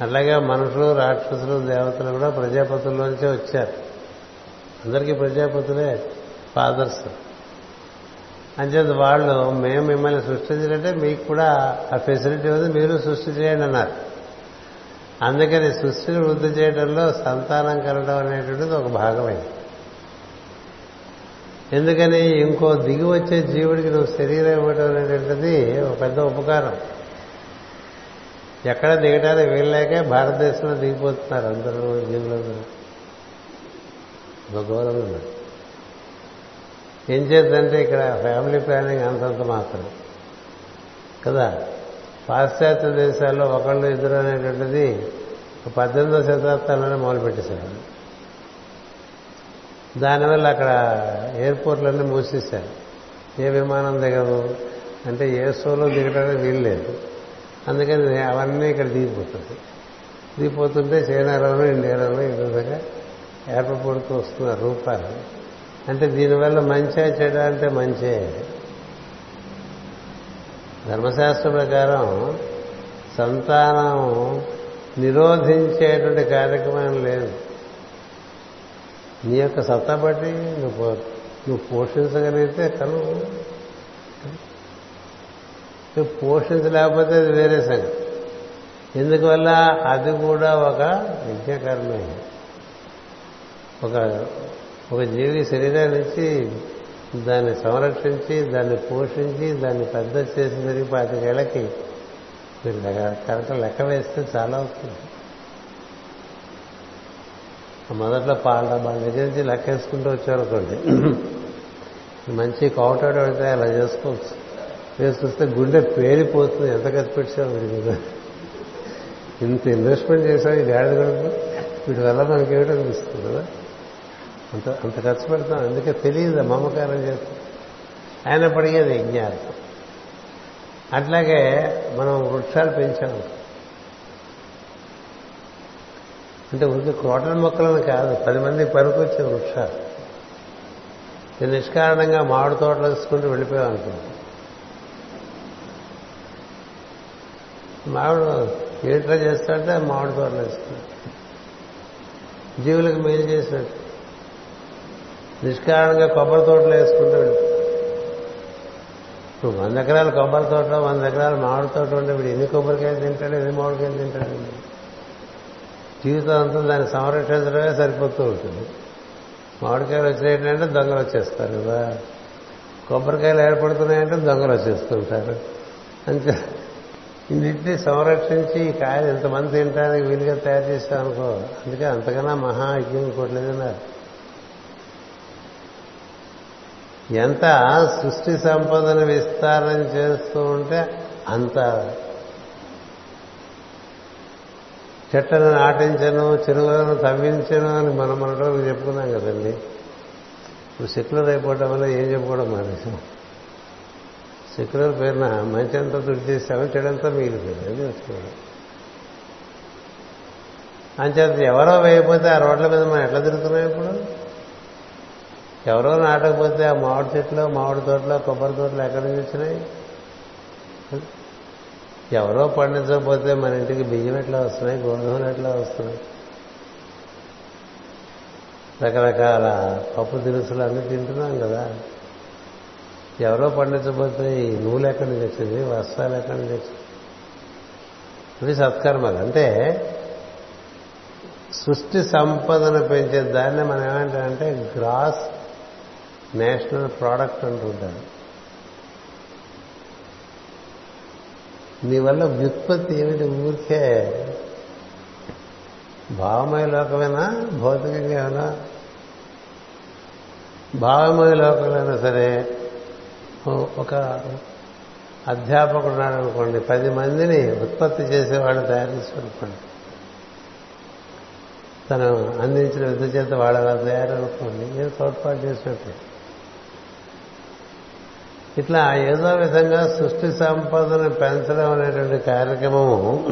అట్లాగే మనుషులు రాక్షసులు దేవతలు కూడా ప్రజాపతుల్లోంచే వచ్చారు. అందరికీ ప్రజాపతులే ఫాదర్స్. అంచేత వాళ్ళు మేము మిమ్మల్ని సృష్టించాలంటే మీకు కూడా ఆ ఫెసిలిటీ ఉంది మీరు సృష్టి చేయండి అన్నారు. అందుకని సృష్టిని వృద్ధి చేయడంలో సంతానం కలడం అనేటువంటిది ఒక భాగమైంది ఎందుకని ఇంకో దిగి వచ్చే జీవుడికి నువ్వు శరీరం ఇవ్వడం అనేటువంటిది ఒక పెద్ద ఉపకారం. ఎక్కడ దిగడానికి వీళ్ళలేకే భారతదేశంలో దిగిపోతున్నారు అందరూ జీవులందరూ ఒక గౌరవం ఉంది. ఏం చేద్దంటే ఇక్కడ ఫ్యామిలీ ప్లానింగ్ అంతంత మాత్రం. కదా? పాశ్చాత్య దేశాల్లో ఒకళ్ళు ఇద్దరు అనేటువంటిది పద్దెనిమిదవ శతాబ్దంలోనే మొదలుపెట్టేశారు. దానివల్ల అక్కడ ఎయిర్పోర్ట్లన్నీ మూసేశారు. ఏ విమానం దిగదు. అంటే ఏ షోలో దిగడానికి వీలు లేదు. అందుకని అవన్నీ ఇక్కడ దిగిపోతుంది. దిగిపోతుంటే చైనాలోనూ ఇండియాలోనూ ఈ విధంగా ఏర్పడుతూ వస్తున్నారు రూపాయలు అంటే దీనివల్ల మంచి చెడ అంటే మంచి. ధర్మశాస్త్ర ప్రకారం సంతానం నిరోధించేటువంటి కార్యక్రమం లేదు. నీ యొక్క సత్తా బట్టి నువ్వు నువ్వు పోషించగలిగితే కను నువ్వు పోషించలేకపోతే అది వేరే సంగతి. ఎందువల్ల? అది కూడా ఒక యజ్ఞకర్మే. ఒక ఒక జీవి శరీరాన్ని ఇచ్చి దాన్ని సంరక్షించి దాన్ని పోషించి దాన్ని పెద్ద చేసి తిరిగి పాతికేళ్ళకి మీరు కరెక్ట్ లెక్క వేస్తే చాలా అవుతుంది మొదట్లో పాల వాళ్ళ దగ్గర నుంచి లెక్క వేసుకుంటూ వచ్చారనుకోండి మంచి కౌటాడు పెడితే అలా చేసుకోవచ్చు. వేసుకొస్తే గుండె పేలిపోతుంది ఎంత ఖర్చు పెట్టావు వీడి ఇంత ఇన్వెస్ట్మెంట్ చేసావు ఈ గాడిద కొడుకు వీటి వల్ల మనకేమిటనిపిస్తుంది కదా? అంత అంత ఖర్చు పెడతాం. అందుకే తెలియదు మమకారం చేస్తాం. అయినప్పటికీ అది యజ్ఞార్థం అట్లాగే మనం వృక్షాలు పెంచాము. అంటే ఊరికి కోటల మొక్కలను కాదు పది మంది పనికొచ్చే వృక్షాలు. ఇది నిష్కారణంగా మామిడి తోటలు వేసుకుంటూ వెళ్ళిపోయాం మామిడి ఏంట్రా చేస్తాడంటే మామిడి తోటలు వేసుకుంటాం. జీవులకు మేలు చేసినట్టు. నిష్కారణంగా కొబ్బరి తోటలు వేసుకుంటూ వెళ్ళిపోయాం ఇప్పుడు వంద ఎకరాల కొబ్బరి తోట వంద ఎకరాల మామిడి తోట ఉంటే వీడు ఎన్ని కొబ్బరికాయలు తింటాడు ఎన్ని మామిడికాయలు తింటాడు? జీవితం అంతా దాన్ని సంరక్షించడమే సరిపోతూ ఉంటుంది. మామిడికాయలు వచ్చినాయంటే దొంగలు వచ్చేస్తారు కదా. కొబ్బరికాయలు ఏర్పడుతున్నాయంటే దొంగలు వచ్చేస్తుంటారు అంతే ఇన్నింటినీ సంరక్షించి ఈ కాయలు ఎంతమంది తినడానికి వీలుగా తయారు చేస్తాం అనుకో అందుకే అంతకన్నా మహాయజ్ఞం ఇంకోట్లేదన్నారు ఎంత సృష్టి సంపదను విస్తారం చేస్తూ ఉంటే అంత చెట్లను నాటించను చెరువులను తవ్వించను అని మనం మనటో చెప్పుకున్నాం కదండి. ఇప్పుడు సెక్యులర్ అయిపోవడం వల్ల ఏం చెప్పుకోవడం మానేసాం. సెక్యులర్ పేరున మంచి అంతా దుడ్డు చేసాము చెడంతా మిగిలిపోయింది. అది వచ్చుకోవడం అంచేత ఎవరో వేయకపోతే ఆ రోడ్ల మీద మనం ఎట్లా తిరుగుతున్నాం ఇప్పుడు? ఎవరో నాటకపోతే ఆ మామిడి చెట్లు మామిడి తోటలో కొబ్బరి తోటలు ఎక్కడి నుంచి వచ్చినాయి ఎవరో పండించకపోతే మన ఇంటికి బియ్యం ఎట్లా వస్తున్నాయి? గోధుమలు ఎట్లా వస్తున్నాయి? రకరకాల పప్పు దినుసులు అన్నీ తింటున్నాం కదా. ఎవరో పండించకపోతే ఈ నూలు ఎక్కడి నుంచి వచ్చింది వస్త్రాలు ఎక్కడి నుంచి వచ్చింది ఇవి సత్కర్మలు అంటే సృష్టి సంపదను పెంచే దాన్ని మనం ఏమంటామంటే గ్రాస్ నేషనల్ ప్రోడక్ట్ అంటుంటారు. నీ వల్ల వ్యుత్పత్తి ఏమిటి ఊరికే? భావమయ లోకమైనా? భౌతికంగా ఏమైనా భావమయ లోకమైనా సరే ఒక అధ్యాపకుడు ఉన్నాడు అనుకోండి పది మందిని ఉత్పత్తి చేసేవాళ్ళు తయారు చేసుకోనుకోండి తను అందించిన విద్య చేత వాళ్ళ తయారనుకోండి నేను తోడ్పాటు చేసినట్టు. ఇట్లా ఏదో విధంగా సృష్టి సంపదను పెంచడం అనేటువంటి కార్యక్రమము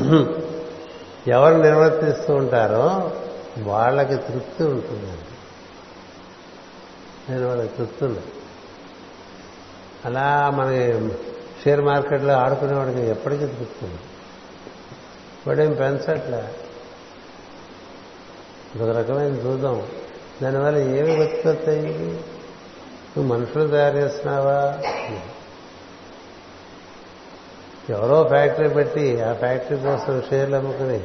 ఎవరు నిర్వర్తిస్తూ ఉంటారో వాళ్ళకి తృప్తి ఉంటుందండి నేను వాళ్ళకి తృప్తి అలా మన షేర్ మార్కెట్లో ఆడుకునేవాడికి ఎప్పటికీ తృప్తి ఉంది వాడేం పెంచట్లే? ఒక రకమైన చూద్దాం దానివల్ల ఏమి ఉత్పత్తి అయ్యింది నువ్వు మనుషులు తయారు చేస్తున్నావా? ఎవరో ఫ్యాక్టరీ పెట్టి ఆ ఫ్యాక్టరీ కోసం షేర్లు అమ్ముకుని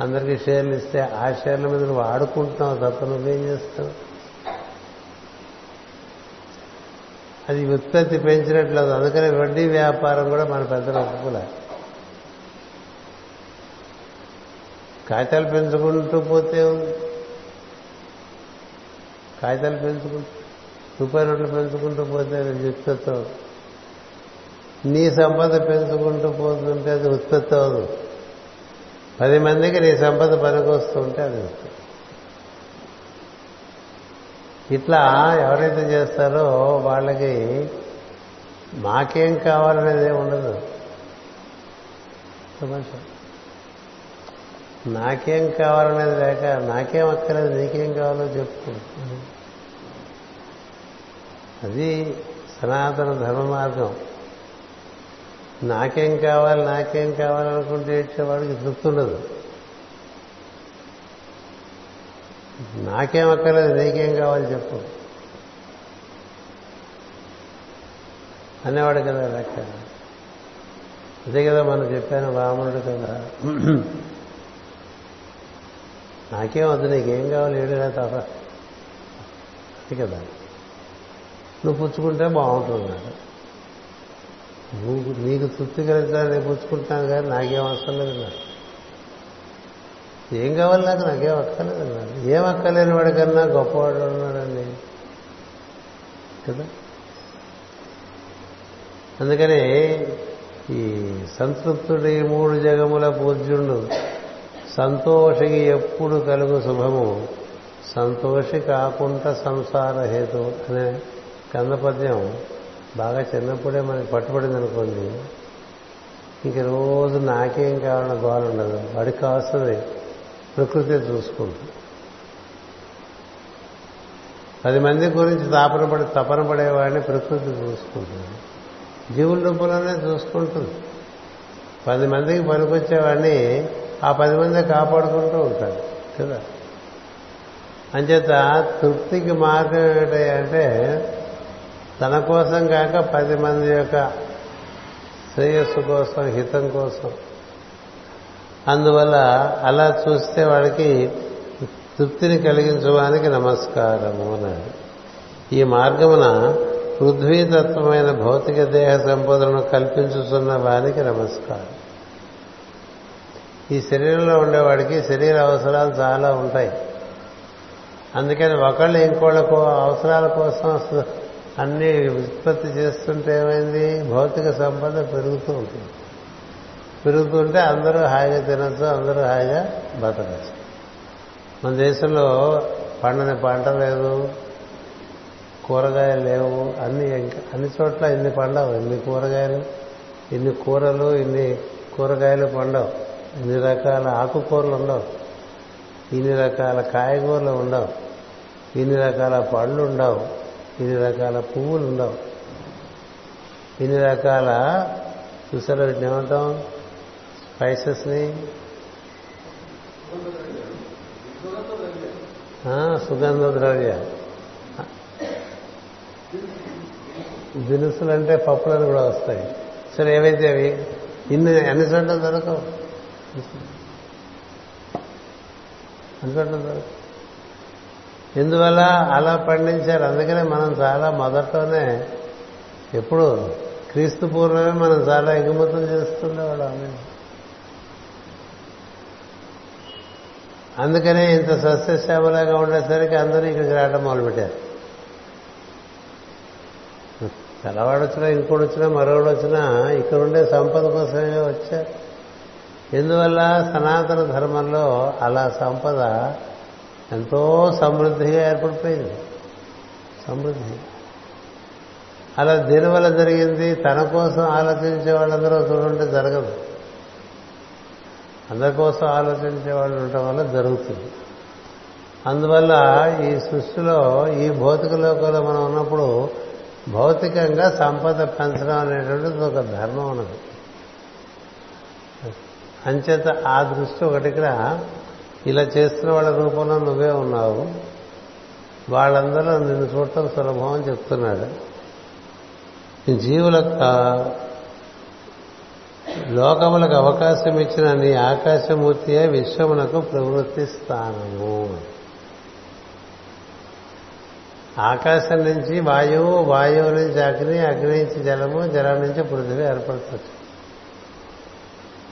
అందరికీ షేర్లు ఇస్తే ఆ షేర్ల మీద నువ్వు ఆడుకుంటున్నావు తప్ప నువ్వేం చేస్తావు? అది ఉత్పత్తి పెంచినట్లేదు. అందుకనే వడ్డీ వ్యాపారం కూడా మన పెద్దలు ఒప్పుకోలే. కాగితాలు పెంచుకుంటూ పోతే కాగితాలు పెంచుకుంటూ రూపాయి నోట్లు పెంచుకుంటూ పోతే అది ఉత్పత్తి అవ్వదు నీ సంపద పెంచుకుంటూ పోతుంటే అది ఉత్పత్తి అవదు పది మందికి నీ సంపద పనికొస్తుంటే అది ఇట్లా ఎవరైతే చేస్తారో వాళ్ళకి మాకేం కావాలనేది ఉండదు. నాకేం కావాలనేది లేక నాకేం అక్కర్లేదు నీకేం కావాలో చెప్పు. అది సనాతన ధర్మ మార్గం. నాకేం కావాలి నాకేం కావాలనుకుంటే ఇచ్చేవాడికి తృప్తి ఉండదు. నాకేం అక్కర్లేదు నీకేం కావాలి చెప్పు. అనేవాడు కదా లెక్క. అదే కదా మనం చెప్పాను రాముడు కదా. నాకేం వద్దు నీకేం కావాలి ఏడు తప్ప అది కదా. నువ్వు పుచ్చుకుంటే బాగుంటుంది. నువ్వు నీకు తృప్తి కలుగుతాను నేను పుచ్చుకుంటాను కానీ నాకేం అవసరం లేదు ఏం కావాలి నాకు? నాకేం అక్కర్లేదు ఏం అక్కర్లేని వాడికన్నా గొప్పవాడు ఉన్నాడండి. కదా? అందుకని ఈ సంతృప్తుడి మూడు జగముల పూజ్యుండు. సంతోషికి ఎప్పుడు కలుగు శుభము? సంతోషి కాకుండా సంసార హేతు అనే కందపద్యం బాగా చిన్నప్పుడే మనకి పట్టుబడింది అనుకోండి ఇంక రోజు నాకేం కావాలన్న గోల ఉండదు. వాడికి కావాల్సింది ప్రకృతి చూసుకుంటుంది. పది మంది గురించి తాపన పడి తపన పడేవాడిని ప్రకృతి చూసుకుంటుంది. జీవుల రూపంలోనే చూసుకుంటుంది. పది మందికి పనికొచ్చేవాడిని ఆ పది మంది కాపాడుకుంటూ ఉంటాడు కదా? అంచేత తృప్తికి మార్గం ఏమిటంటే తన కోసం కాక పది మంది యొక్క శ్రేయస్సు కోసం హితం కోసం. అందువల్ల అలా చూస్తే వాడికి తృప్తిని కలిగించడానికి నమస్కారము అన్నాడు. ఈ మార్గమున పృథ్వీతత్వమైన భౌతిక దేహ సంపదను కల్పించుతున్న వారికి నమస్కారం. ఈ శరీరంలో ఉండేవాడికి శరీర అవసరాలు చాలా ఉంటాయి. అందుకని ఒకళ్ళు ఇంకోళ్ళకు అవసరాల కోసం అన్ని ఉత్పత్తి చేస్తుంటే ఏమైంది? భౌతిక సంపద పెరుగుతూ ఉంటుంది. పెరుగుతుంటే అందరూ హాయిగా తినచ్చు అందరూ హాయిగా బతకచ్చు. మన దేశంలో పండని పంట లేదు కూరగాయలు లేవు అన్ని అన్ని చోట్ల ఇన్ని పండవు. ఇన్ని కూరగాయలు ఇన్ని కూరలు ఇన్ని కూరగాయలు పండవు. ఇన్ని రకాల ఆకుకూరలు ఉండవు. ఇన్ని రకాల కాయగూరలు ఉండవు. ఇన్ని రకాల పళ్ళు ఉండవు. ఇన్ని రకాల పువ్వులు ఉండవు. ఇన్ని రకాల చూసారా వీటిని ఏమంటాం? స్పైసెస్ని సుగంధ ద్రవ్య దినుసులు అంటే పప్పులను కూడా వస్తాయి. సరే ఏవైతే అవి? ఇన్ని అన్ని చోట్ల దొరకవు? అన్ని చోట్ల దొరకవు? ఎందువల్ల అలా పండించారు? అందుకనే మనం చాలా మొదట్లోనే ఎప్పుడు క్రీస్తు పూర్వమే మనం చాలా ఎగుమతులు చేస్తుండేవాడు ఆమె అందుకనే ఇంత సస్యశ్యామలాగా ఉండేసరికి అందరూ ఇక్కడికి రావడం మొదలుపెట్టారు. తెల్లవాడు వచ్చినా ఇంకోటి వచ్చినా మరొకటి వచ్చినా ఇక్కడ ఉండే సంపద కోసమే వచ్చారు. ఎందువల్ల సనాతన ధర్మంలో అలా సంపద ఎంతో సమృద్ధిగా ఏర్పడిపోయింది. సమృద్ధి. అలా దీనివల్ల జరిగింది తన కోసం ఆలోచించే వాళ్ళందరూ చూడంటే జరగదు. అందరి కోసం ఆలోచించే వాళ్ళు ఉండటం వల్ల జరుగుతుంది. అందువల్ల ఈ సృష్టిలో ఈ భౌతిక లోకంలో మనం ఉన్నప్పుడు భౌతికంగా సంపద పెంచడం అనేటువంటిది ఒక ధర్మం ఉన్నది. అంచేత ఆ దృష్టి ఒకటి ఇక్కడ ఇలా చేస్తున్న వాళ్ళ రూపంలో నువ్వే ఉన్నావు. వాళ్ళందరూ నిన్ను చూడటం సులభం అని చెప్తున్నాడు. జీవుల లోకములకు అవకాశం ఇచ్చిన నీ ఆకాశమూర్తియే విశ్వమునకు ప్రవృత్తి స్థానము. ఆకాశం నుంచి వాయువు వాయువు నుంచి అగ్ని అగ్ని నుంచి జలము జలం నుంచి పృథివీ ఏర్పడుతుంది.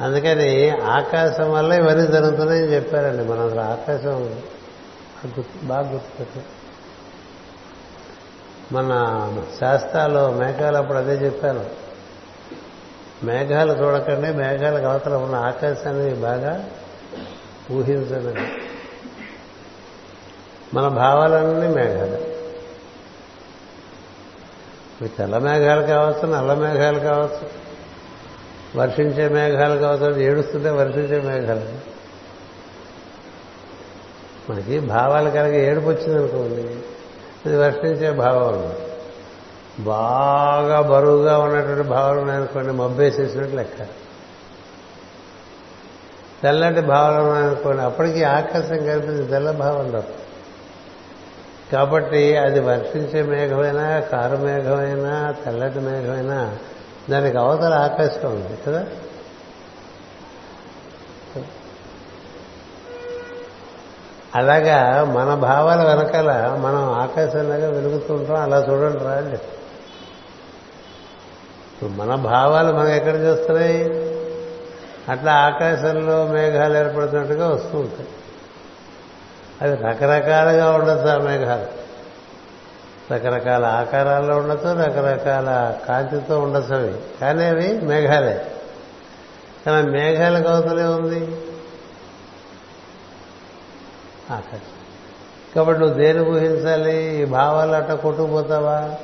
అందుకని ఆకాశం వల్ల ఇవన్నీ జరుగుతున్నాయని చెప్పారండి. మనం అసలు ఆకాశం బాగా గుర్తుపెట్టాం మన శాస్త్రాలు మేఘాలు అప్పుడు అదే చెప్పాను. మేఘాలు చూడకండి మేఘాల అవతల ఉన్న ఆకాశాన్ని బాగా ఊహించండి. మన భావాలన్నీ మేఘాలు. ఇవి తెల్ల మేఘాలు కావచ్చు నల్ల మేఘాలు కావచ్చు. వర్షించే మేఘాలు కావచ్చు ఏడుస్తుంటే వర్షించే మేఘాలు. మనకి భావాలు కలిగి ఏడుపు వచ్చిందనుకోండి అది వర్షించే భావం బాగా బరువుగా ఉన్నటువంటి భావాలు ఉన్నాయనుకోండి మబ్బేసేసినట్టు లెక్క. తెల్లటి భావాలు ఉన్నాయనుకోండి అప్పటికి ఆకాశం కలిపింది తెల్ల భావం తప్ప. కాబట్టి అది వర్షించే మేఘమైనా కారు మేఘమైనా తెల్లటి మేఘమైనా దానికి అవతల ఆకాశం ఉంది కదా? అలాగా మన భావాల వెనకాల మనం ఆకాశంలాగా వెలుగుతుంటాం అలా చూడండి రా ఇప్పుడు మన భావాలు మనం ఎక్కడ చూస్తున్నాయి? అట్లా ఆకాశంలో మేఘాలు ఏర్పడుతున్నట్టుగా వస్తూ ఉంటాయి. అది రకరకాలుగా ఉండొచ్చు ఆ మేఘాలు. రకరకాల ఆకారాల్లో ఉండొచ్చు రకరకాల కాంతితో ఉండొచ్చు అవి కానీ అవి మేఘాలే. కానీ మేఘాల కవతలే ఉంది. ఆకాశం. కాబట్టి నువ్వు దేని ఊహించాలి? ఈ భావాలు అట్ట కొట్టుకుపోతావా?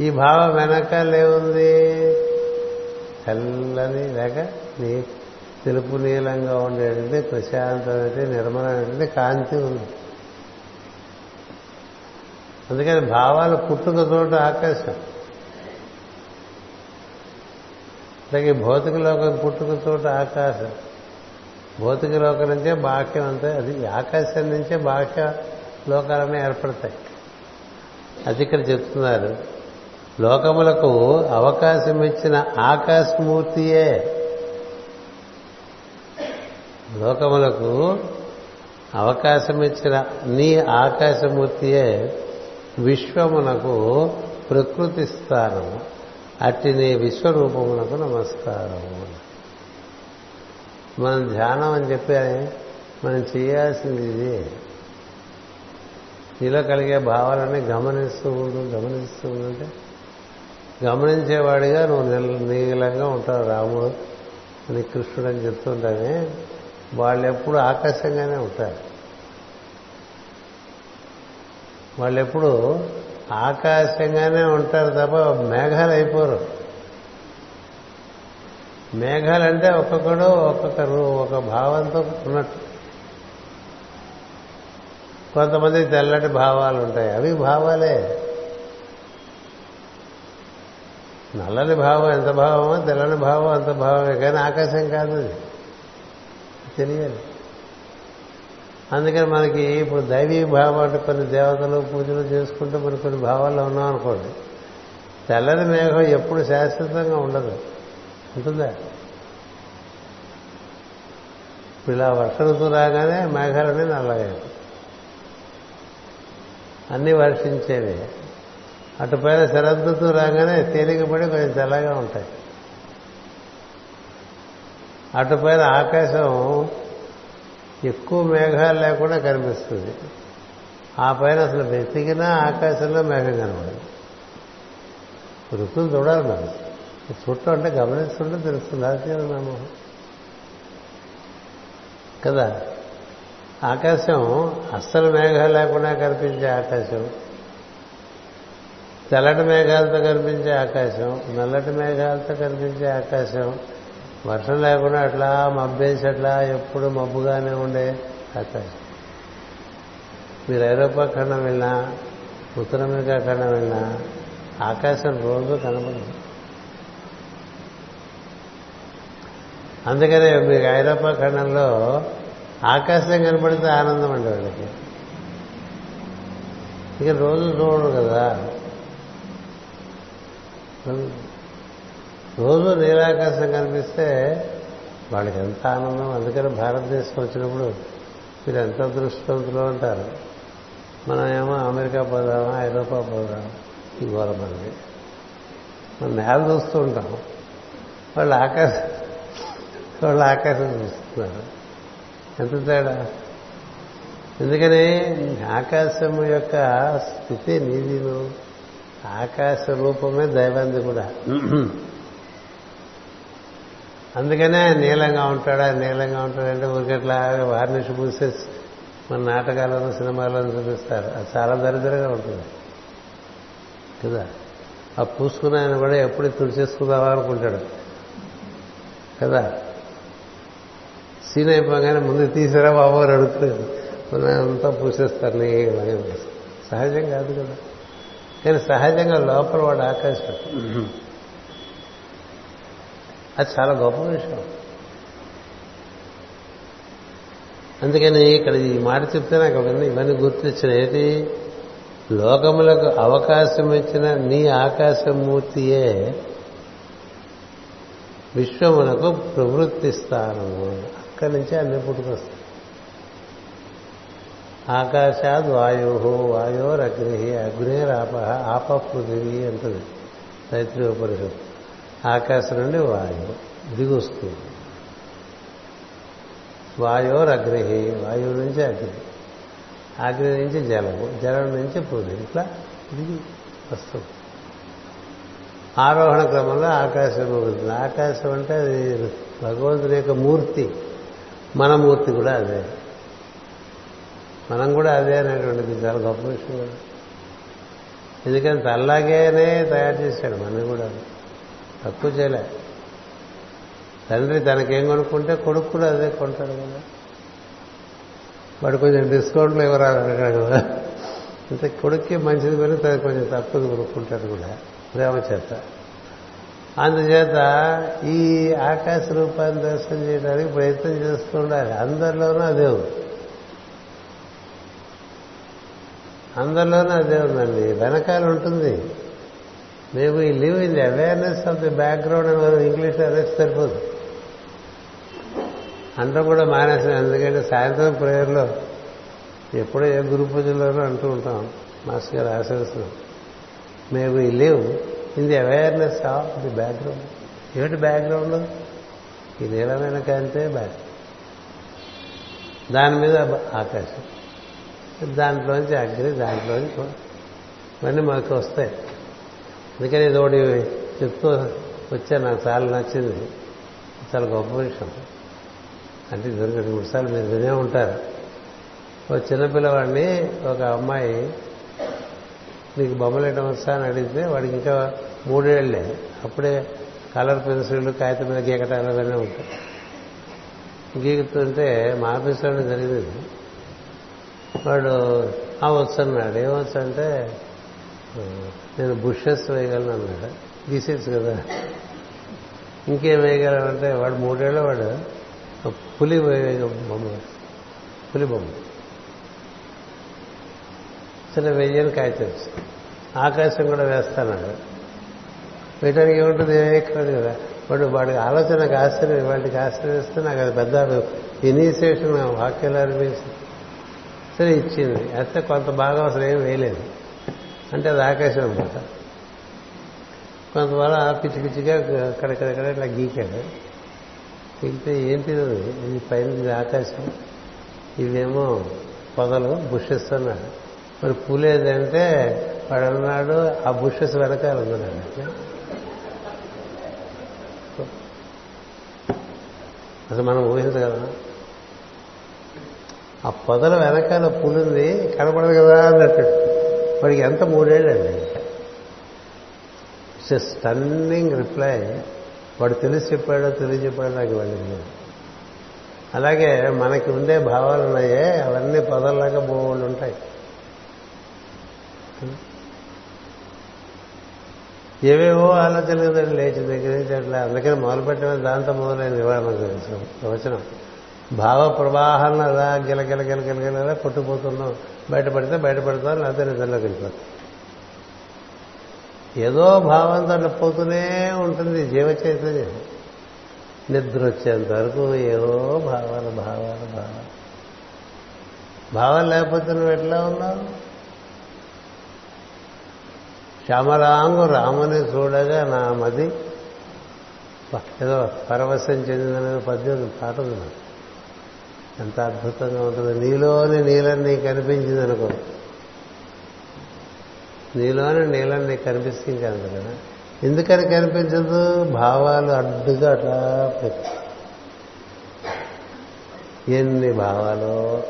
ఈ భావం వెనకాలేముంది చల్లని లేక నీ తెలుపు నీలంగా ఉండేటువంటి ప్రశాంతమైన నిర్మలమైనటువంటి కాంతి ఉంది. అందుకని భావాలు పుట్టుక చోటు ఆకాశం అలాగే భౌతిక లోకం పుట్టుక తోట ఆకాశం. భౌతిక లోకం నుంచే బాహ్యం అంతే అది ఆకాశం నుంచే బాహ్య లోకాలనే ఏర్పడతాయి. అది ఇక్కడ చెప్తున్నారు. లోకములకు అవకాశం ఇచ్చిన ఆకాశమూర్తియే. లోకములకు అవకాశం ఇచ్చిన నీ ఆకాశమూర్తియే. విశ్వమునకు ప్రకృతి స్థానము అట్టి నీ విశ్వరూపమునకు నమస్కారము మనం ధ్యానం అని చెప్పి మనం చేయాల్సింది ఇది. నీలో కలిగే భావాలన్నీ గమనిస్తూ ఉండు గమనిస్తూ ఉంటే గమనించేవాడిగా నువ్వు నిల నీలంగా ఉంటావు రాముడు అని కృష్ణుడు అని చెప్తుంటానే వాళ్ళు ఎప్పుడు ఆకాశంగానే ఉంటారు. వాళ్ళు ఎప్పుడు ఆకాశంగానే ఉంటారు తప్ప మేఘాలు అయిపోరు. మేఘాలంటే ఒక్కొక్కడు ఒక్కొక్కరు ఒక భావంతో ఉన్నట్టు. కొంతమంది తెల్లటి భావాలు ఉంటాయి. అవి భావాలే. నల్లని భావం ఎంత భావమో తెల్లని భావం అంత భావమే కానీ ఆకాశం కాదు అది. తెలియాలి. అందుకని మనకి ఇప్పుడు దైవీ భావం అంటే కొన్ని దేవతలు పూజలు చేసుకుంటూ మనం కొన్ని భావాల్లో ఉన్నాం అనుకోండి. తెల్లని మేఘం ఎప్పుడు శాశ్వతంగా ఉండదు. ఉంటుందా? ఇప్పుడు ఇలా వర్ష ఋతువు రాగానే మేఘాలనే నల్లగా అన్నీ వర్షించేవి. అటుపైన శరదృతువు రాగానే తేలికపడి కొంచెం తెల్లగా ఉంటాయి. అటుపైన ఆకాశం ఎక్కువ మేఘాలు లేకుండా కనిపిస్తుంది. ఆ పైన అసలు వెతికినా ఆకాశంలో మేఘం కనబడదు. ఋతువులు చూడాలి మనం చుట్టూ అంటే గమనిస్తుంటే తెలుస్తుంది. ఆశ్చర్యనామో కదా? ఆకాశం అస్సలు మేఘాలు లేకుండా కనిపించే ఆకాశం. తెల్లటి మేఘాలతో కనిపించే ఆకాశం నల్లటి మేఘాలతో కనిపించే ఆకాశం వర్షం లేకుండా అట్లా మబ్బేసి అట్లా ఎప్పుడు మబ్బుగానే ఉండే ఆకాశం మీరు ఐరోపా ఖండం వెళ్ళినా ఉత్తర అమెరికా ఖండం వెళ్ళినా ఆకాశం రోజు కనబడదు అందుకనే మీకు ఐరోపా ఖండంలో ఆకాశం కనపడితే ఆనందం అండి వాళ్ళకి. ఇక రోజు చూడరు కదా. రోజు నీలాకాశం కనిపిస్తే వాళ్ళకి ఎంత ఆనందం? అందుకని భారతదేశం వచ్చినప్పుడు మీరు ఎంత దృష్టవంతులు అంటారు? మనం ఏమో అమెరికా పోదామా ఐరోపా పోదామా? ఈ గోల మనకి మనం నేల చూస్తూ ఉంటాం. వాళ్ళు ఆకాశం వాళ్ళు ఆకాశం చూస్తున్నారు. ఎంత తేడా? ఎందుకని? ఆకాశం యొక్క స్థితి నీదిను. ఆకాశ రూపమే దైవంది కూడా. అందుకనే నీలంగా ఉంటాడా నీలంగా ఉంటాడంటే ఊరికట్లా వార్నిష్ పూసేసి మన నాటకాలను సినిమాలను చూపిస్తారు. అది చాలా దరిద్రంగా ఉంటుంది. కదా? ఆ పూసుకున్న ఆయన కూడా ఎప్పుడు తుడిచేసుకుందామా అనుకుంటాడు. కదా? సీన్ అయిపోగానే ముందు తీసారా బాబు అని అడుగుతుంది అంతా పూసేస్తారు నీ సహజం కాదు కదా? కానీ సహజంగా లోపల వాడు ఆకాశం అది చాలా గొప్ప విషయం. అందుకని ఇక్కడ ఈ మాట చెప్తే నాకు అవన్నీ ఇవన్నీ గుర్తించిన ఏది? లోకములకు అవకాశం ఇచ్చిన నీ ఆకాశమూర్తియే విశ్వమునకు ప్రవృత్తిస్తాను అక్కడి నుంచే అన్ని పుట్టుకొస్తాయి. ఆకాశాద్ వాయు వాయోరగ్ని అగ్నేరాప ఆప పృథివీ అంటుంది. తైత్రి ఉపనిషత్తు ఆకాశం నుండి వాయువు దిగి వస్తుంది వాయోరగ్ని వాయువు నుంచి అగ్ని అగ్ని నుంచి జలము జలం నుంచి పృథివీ ఇట్లా దిగి వస్తుంది ఆరోహణ క్రమంలో ఆకాశం ఉంటుంది ఆకాశం అంటే అది భగవంతుని యొక్క మూర్తి. మన మూర్తి కూడా అదే. మనం కూడా అదే అనేటువంటిది. చాలా గొప్ప విషయం కదా. ఎందుకంటే అలాగేనే తయారు చేశాడు మనం కూడా. తక్కువ చేయలే. తండ్రి తనకేం కొనుక్కుంటే కొడుకు కూడా అదే కొంటాడు కదా. వాడు కొంచెం డిస్కౌంట్లు ఇవ్వరాదు కదా. అంటే కొడుక్కి మంచిది కొని తను కొంచెం తక్కువ కొనుక్కుంటాడు కూడా. ప్రేమ చేత. అందుచేత ఈ ఆకాశ రూపాన్ని దర్శనం చేయడానికి ప్రయత్నం చేస్తూ ఉండాలి అందరిలోనూ అదే ఉంది. అందరిలోనూ అదే ఉందండి. వెనకాల ఉంటుంది. మేము ఈ live in the awareness of the background అని మనం ఇంగ్లీష్ అరెస్ట్ సరిపోదు అంటాం కూడా మానేసాం. ఎందుకంటే సాయంత్రం ప్రేయర్లో ఎప్పుడో ఏ గురు పూజలోనూ అంటూ ఉంటాం. మాస్టర్ గారు ఆశిస్తున్నాం మేము ఈ live in the awareness of the background ఏమిటి బ్యాక్గ్రౌండ్ ఈ నీలమైన కాంతే బ్యాక్ దాని మీద ఆకాశం. దాంట్లోంచి అగ్ని దాంట్లోంచి ఇవన్నీ మనకు వస్తాయి. అందుకని ఇది ఒకటి చెప్తూ వచ్చా నాకు చాలా నచ్చింది. చాలా గొప్ప విషయం. అంటే ఇద్దరు మూడు సార్లు మీరు వినే ఉంటారు. ఒక చిన్నపిల్లవాడిని ఒక అమ్మాయి నీకు బొమ్మలు వేయడం వస్తా అని అడిగితే వాడికి ఇంకా మూడేళ్ళే. అప్పుడే కలర్ పెన్సిళ్ళు కాగితం మీద గీకటాలు అవన్నీ ఉంటాయి గీకుతుంటే మా ఆఫీస్లోనే జరిగింది. వాడు ఆ వచ్చు అన్నాడు. ఏమొచ్చు అంటే నేను బుషెస్ వేయగలను అన్నాడు. గీసేచ్చు కదా. ఇంకేం వేయగలనంటే వాడు మూడేళ్ళ వాడు పులి బొమ్మ. పులి బొమ్మ. చిన్న వెయ్యని కాగితం ఆకాశం కూడా వేస్తాన్నాడు వేయడానికి ఏముంటుంది? ఏమేక్కలేదు కదా. వాడు వాడికి ఆలోచనకు ఆశ్చర్యం వాడికి ఆశ్చర్యం ఇస్తే నాకు అది పెద్ద ఇనీషియేషన్ వాక్యాలు అనిపించింది. సరే ఇచ్చింది. అయితే కొంత భాగం అసలు ఏం వేయలేదు. అంటే అది ఆకాశం అనమాట కొంతవల్ల పిచ్చి పిచ్చిగా అక్కడక్కడక్కడ ఇట్లా గీకాడు. గీకితే తెలియదు ఇది పైన ఇది ఆకాశం. ఇవేమో పొదలు బుషెస్ అన్నాడు మరి పూలేదంటే వాడు అన్నాడు ఆ బుషెస్ వెనకాల ఉన్నాడు అసలు మనం ఊహించగలమా ఆ పొదల వెనకాల పులుంది కనపడదు కదా అన్నట్టు. వాడికి ఎంత మూడేళ్ళండి ఇట్స్ స్టన్నింగ్ రిప్లై వాడు తెలిసి చెప్పాడో తెలిసి చెప్పాడో నాకు వెళ్ళింది అలాగే మనకి ఉండే భావాలు ఉన్నాయే అవన్నీ పదల్లాగా బోళ్ళు ఉంటాయి. ఏవేవో ఆలోచనలు కదండి లేచి దగ్గర నుంచి అట్లా అందుకని మొదలుపెట్టిన దాంతో మొదలైంది ఇవాళ మనకు తెలుసు వచనం. భావ ప్రవాహాలను అలా గిలగిల గిలగిలగిల కొట్టుకుపోతున్నాం. బయటపడితే బయటపడతాం లేకపోతే నిద్రలోకి వెళ్ళిపోతాం. ఏదో భావంతో అట్లా పోతూనే ఉంటుంది జీవ చైతన్యం. నిద్ర వచ్చేంత వరకు ఏవో భావాలు భావాలు భావాలు. భావం లేకపోతే నువ్వు ఎట్లా ఉన్నావు? శ్యామరాంగు రాముని చూడగా నా మది. ఏదో పరవశం చెందిన పద్యం పాట ఉంది ఎంత అద్భుతంగా ఉంటుంది. నీలోని నీలం నీకు కనిపించింది అనుకో. నీలోని నీళ్ళని నీకు కనిపిస్తుంది కాదు కదా. ఎందుకని కనిపించదు? భావాలు అడ్డుగా అట్లా ఎన్ని భావాలు?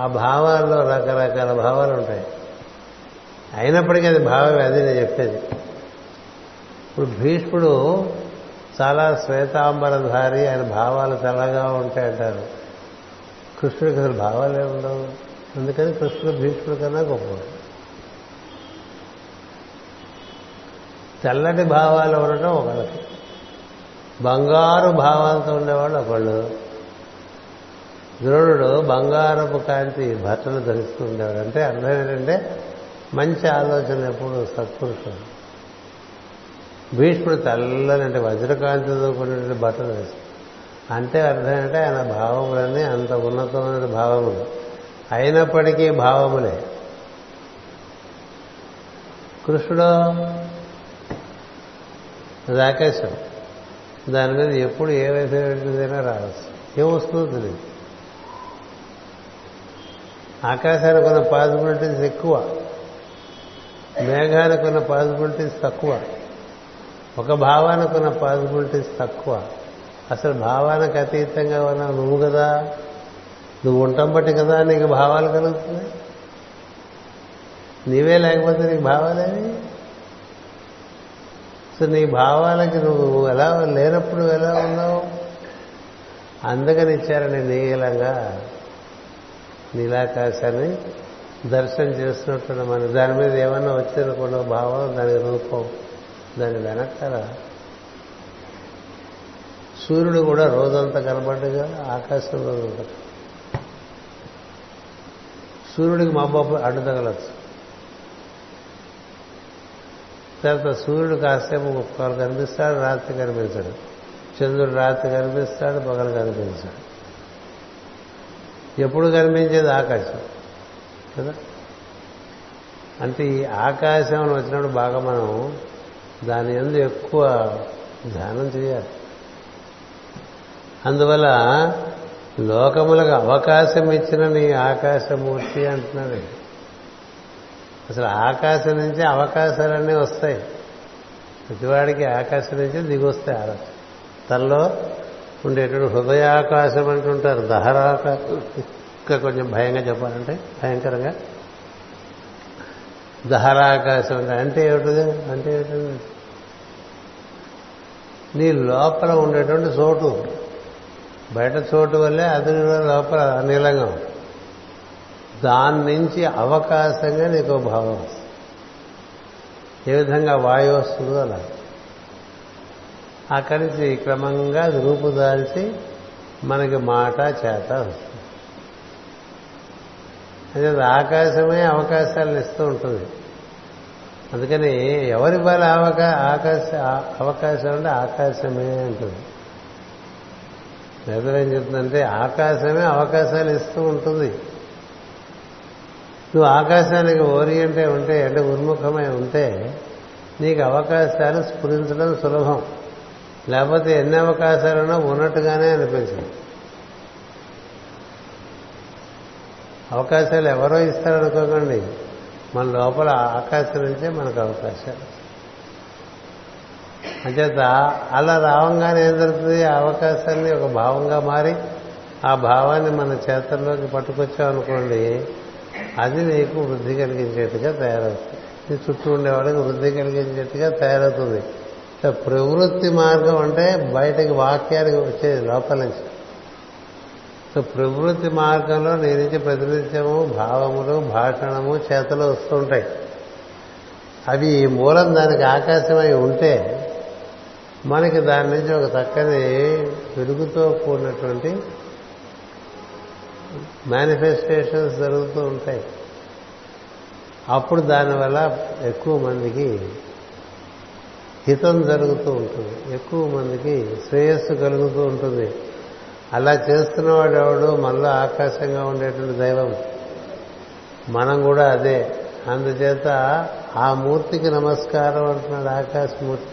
ఆ భావాల్లో రకరకాల భావాలు ఉంటాయి. అయినప్పటికీ అది భావమే అది నేను చెప్పేది. ఇప్పుడు భీష్ముడు చాలా శ్వేతాంబరధారి ఆయన భావాలు తెల్లగా ఉంటాయంటారు. కృష్ణుడికి అసలు భావాలే ఉండవు. అందుకని కృష్ణుడు భీష్ముడి కన్నా గొప్పవాడు. తెల్లటి భావాలు ఉండటం ఒకళ్ళకి బంగారు భావాలతో ఉండేవాళ్ళు ఒకళ్ళు. ద్రోణుడు బంగారపు కాంతి బట్టలు ధరిస్తూ ఉండేవాడు. అంటే అర్థం ఏంటంటే మంచి ఆలోచన ఎప్పుడు సత్పురుషుడు. భీష్ముడు తెల్లని అంటే వజ్రకాంతితో కూడిన బట్టలు వేస్తాడు అంటే అర్థం అంటే ఆయన భావములన్నీ అంత ఉన్నతమైన భావములు. అయినప్పటికీ భావములే. కృష్ణుడు అది ఆకాశం దాని మీద ఎప్పుడు ఏ విధమైనదైనా రావచ్చు. ఏమొస్తుందో తెలియదు. ఆకాశానికి ఉన్న పాసిబిలిటీస్ ఎక్కువ. మేఘానికి ఉన్న పాసిబిలిటీస్ తక్కువ. ఒక భావానికి ఉన్న పాసిబిలిటీస్ తక్కువ. అసలు భావానికి అతీతంగా ఉన్నావు నువ్వు కదా. నువ్వు ఉంటాం బట్టి కదా నీకు భావాలు కలుగుతున్నాయి. నీవే లేకపోతే నీకు భావాలేవి సో నీ భావాలకి నువ్వు ఎలా లేనప్పుడు ఎలా ఉన్నావు? అందుకని ఇచ్చారని నీలంగా నీలాకాశాన్ని దర్శనం చేస్తున్నట్టు మనం దాని మీద ఏమన్నా వచ్చినకుండా భావం దాని రూపం దాని వెనకాల సూర్యుడు కూడా రోజంతా కనబడ్డగా ఆకాశంలో ఉంటాడు సూర్యుడికి మబ్బు అడ్డు తగలచ్చు తర్వాత సూర్యుడు కాసేపు ఒక్కరు కనిపిస్తాడు రాత్రి కనిపించాడు. చంద్రుడు రాత్రి కనిపిస్తాడు పగలు కనిపించాడు. ఎప్పుడు కనిపించేది ఆకాశం కదా? అంటే ఈ ఆకాశం వచ్చినప్పుడు బాగా మనం దాని ఎందు ఎక్కువ ధ్యానం చేయాలి. అందువల్ల లోకములకు అవకాశం ఇచ్చిన నీ ఆకాశమూర్తి అంటున్నాడు. అసలు ఆకాశం నుంచి అవకాశాలన్నీ వస్తాయి. ప్రతివాడికి ఆకాశం నుంచి దిగొస్తాయి ఆలోచన తనలో ఉండేటువంటి హృదయాకాశం అంటుంటారు దహరాకాశం ఇంకా కొంచెం భయంగా చెప్పాలంటే భయంకరంగా. దహరాకాశం అంటే అంటే ఏమిటి అంటే ఏమిటి నీ లోపల ఉండేటువంటి చోటు. బయట చోటు వల్లే అది లోపల నీలంగా. దాని నుంచి అవకాశంగా నీకు భావం వస్తుంది. ఏ విధంగా వాయువు వస్తుందో అలా. అక్కడి నుంచి క్రమంగా రూపుదాల్చి మనకి మాట చేత వస్తుంది. అదే ఆకాశమే అవకాశాలను ఇస్తూ ఉంటుంది. అందుకని ఎవరి బల అవకా ఆకాశ అవకాశం అంటే ఆకాశమే అంటుంది. వేదం ఏం చెప్తుందంటే ఆకాశమే అవకాశాలు ఇస్తూ ఉంటుంది. నువ్వు ఆకాశానికి ఓరియంటే ఉంటే అంటే ఉన్ముఖమై ఉంటే నీకు అవకాశాలు స్ఫురించడం సులభం. లేకపోతే ఎన్ని అవకాశాలున్నా ఉన్నట్టుగానే అనిపించింది. అవకాశాలు ఎవరో ఇస్తారనుకోకండి. మన లోపల ఆకాశం నుంచే మనకు అవకాశాలు. అంచేత అలా రావంగానే ఏం జరుగుతుంది? ఆ అవకాశాన్ని ఒక భావంగా మారి ఆ భావాన్ని మన చేతల్లోకి పట్టుకొచ్చామనుకోండి అది నీకు వృద్ధి కలిగించేట్టుగా తయారవుతుంది. నీ చుట్టూ ఉండేవాళ్ళకి వృద్ధి కలిగించేట్టుగా తయారవుతుంది. ప్రవృత్తి మార్గం అంటే బయటకి వాక్యానికి వచ్చేది లోపల నుంచి. సో ప్రవృత్తి మార్గంలో నీ నుంచి ప్రతినిత్యము భావములు భాషణము చేతలు వస్తుంటాయి. అవి మూలం దానికి ఆకాశమై ఉంటే మనకి దాని నుంచి ఒక చక్కని వెలుగుతో కూడినటువంటి మేనిఫెస్టేషన్స్ జరుగుతూ ఉంటాయి. అప్పుడు దానివల్ల ఎక్కువ మందికి హితం జరుగుతూ ఉంటుంది. ఎక్కువ మందికి శ్రేయస్సు కలుగుతూ ఉంటుంది. అలా చేస్తున్నవాడు ఎవడు మనలో ఆకాశంగా ఉండేటువంటి దైవం. మనం కూడా అదే. అందుచేత ఆ మూర్తికి నమస్కారం అంటున్నాడు ఆకాశమూర్తి.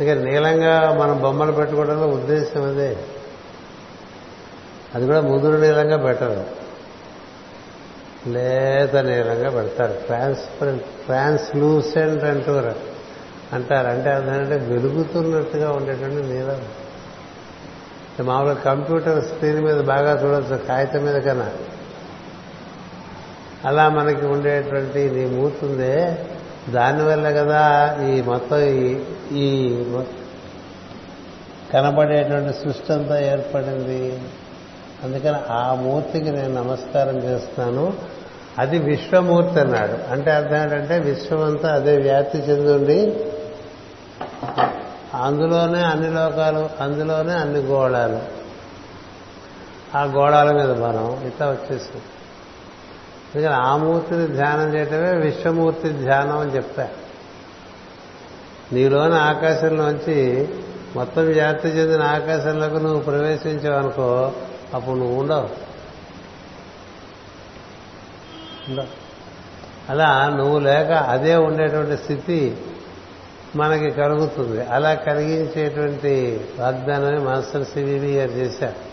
ఇక నీలంగా మనం బొమ్మలు పెట్టుకోవడంలో ఉద్దేశం అదే. అది కూడా ముదురు నీలంగా పెట్టరు. లేత నీలంగా పెడతారు. ట్రాన్స్పరెంట్ ట్రాన్స్లూసెంట్ అంటారు. అంటారు. అంటే అదేంటంటే వెలుగుతున్నట్టుగా ఉండేటువంటి నీలం. మామూలుగా కంప్యూటర్ స్క్రీన్ మీద బాగా చూడొచ్చు కాగితం మీద కన్నా. అలా మనకి ఉండేటువంటి నీ మూతుందే దానివల్ల కదా ఈ మొత్తం ఈ- కనబడేటువంటి సృష్టి అంతా ఏర్పడింది. అందుకని ఆ మూర్తికి నేను నమస్కారం చేస్తున్నాను. అది విశ్వమూర్తి అన్నాడు. అంటే అర్థం ఏంటంటే విశ్వమంతా అదే వ్యాప్తి చెందుండి అందులోనే అన్ని లోకాలు అందులోనే అన్ని గోళాలు. ఆ గోళాల మీద మనం ఇట్లా వచ్చేసాం. అందుకని ఆ మూర్తిని ధ్యానం చేయటమే విశ్వమూర్తి ధ్యానం అని చెప్పా నీలోని ఆకాశంలోంచి మొత్తం వ్యాప్తి చెందిన ఆకాశంలోకి నువ్వు ప్రవేశించావనుకో అప్పుడు నువ్వు ఉండవు. ఉండవు. అలా నువ్వు లేక అదే ఉండేటువంటి స్థితి మనకి కలుగుతుంది. అలా కలిగించేటువంటి వాగ్దానాన్ని మాస్టర్ సివివి గారు చేశారు.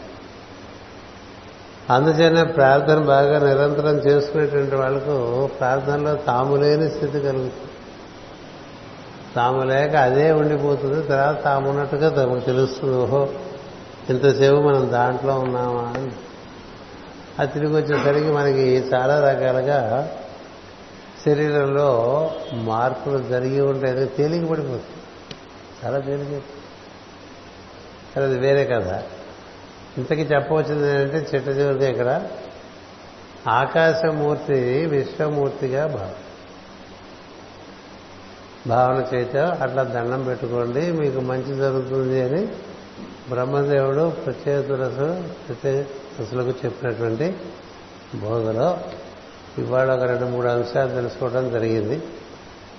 అందుచేనే ప్రార్థన బాగా నిరంతరం చేసుకునేటువంటి వాళ్ళకు ప్రార్థనలో తాము లేని స్థితి కలుగుతుంది. తాము లేక అదే ఉండిపోతుంది తర్వాత తాము ఉన్నట్టుగా తమకు తెలుస్తుంది ఓహో ఇంతసేపు మనం దాంట్లో ఉన్నామా అని. అది తిరిగి వచ్చేసరికి మనకి చాలా రకాలుగా శరీరంలో మార్పులు జరిగి ఉంటాయి. తేలిక పడిపోతుంది చాలా తేలిక అది వేరే కదా ఇంతకీ చెప్పవచ్చింది ఏంటంటే చిట్ట చివరికి ఇక్కడ ఆకాశమూర్తి విశ్వమూర్తిగా భావం భావన చేత అట్లా దండం పెట్టుకోండి మీకు మంచి జరుగుతుంది అని బ్రహ్మదేవుడు ప్రత్యేక తులసు ప్రత్యేక చెప్పినటువంటి బోధలో ఇవాళ ఒక రెండు మూడు అంశాలు తెలుసుకోవడం జరిగింది.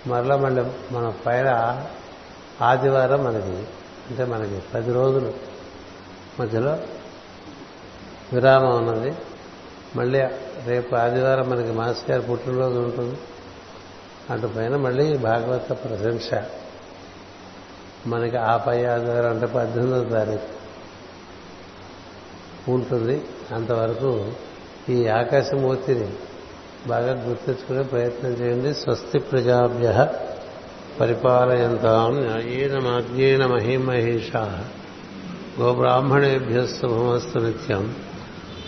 మరలా మళ్ళీ మన పైన ఆదివారం మనకి అంటే మనకి పది రోజులు మధ్యలో విరామం ఉన్నది మళ్ళీ రేపు ఆదివారం మనకి మాస్ గారి పుట్టినరోజు ఉంటుంది. అటు పైన మళ్ళీ భాగవత ప్రశంస. మనకి ఆ పై ఆదివారం అంటే పద్దెనిమిదో తారీఖు ఉంటుంది. అంతవరకు ఈ ఆకాశమూర్తిని బాగా గుర్తించుకునే ప్రయత్నం చేయండి. స్వస్తి ప్రజాభ్య పరిపాలయంతాం న్యాయేన మాజ్ఞేన మహిమహేషా గోబ్రాహ్మణేభ్య శుభమస్తు నిత్యం.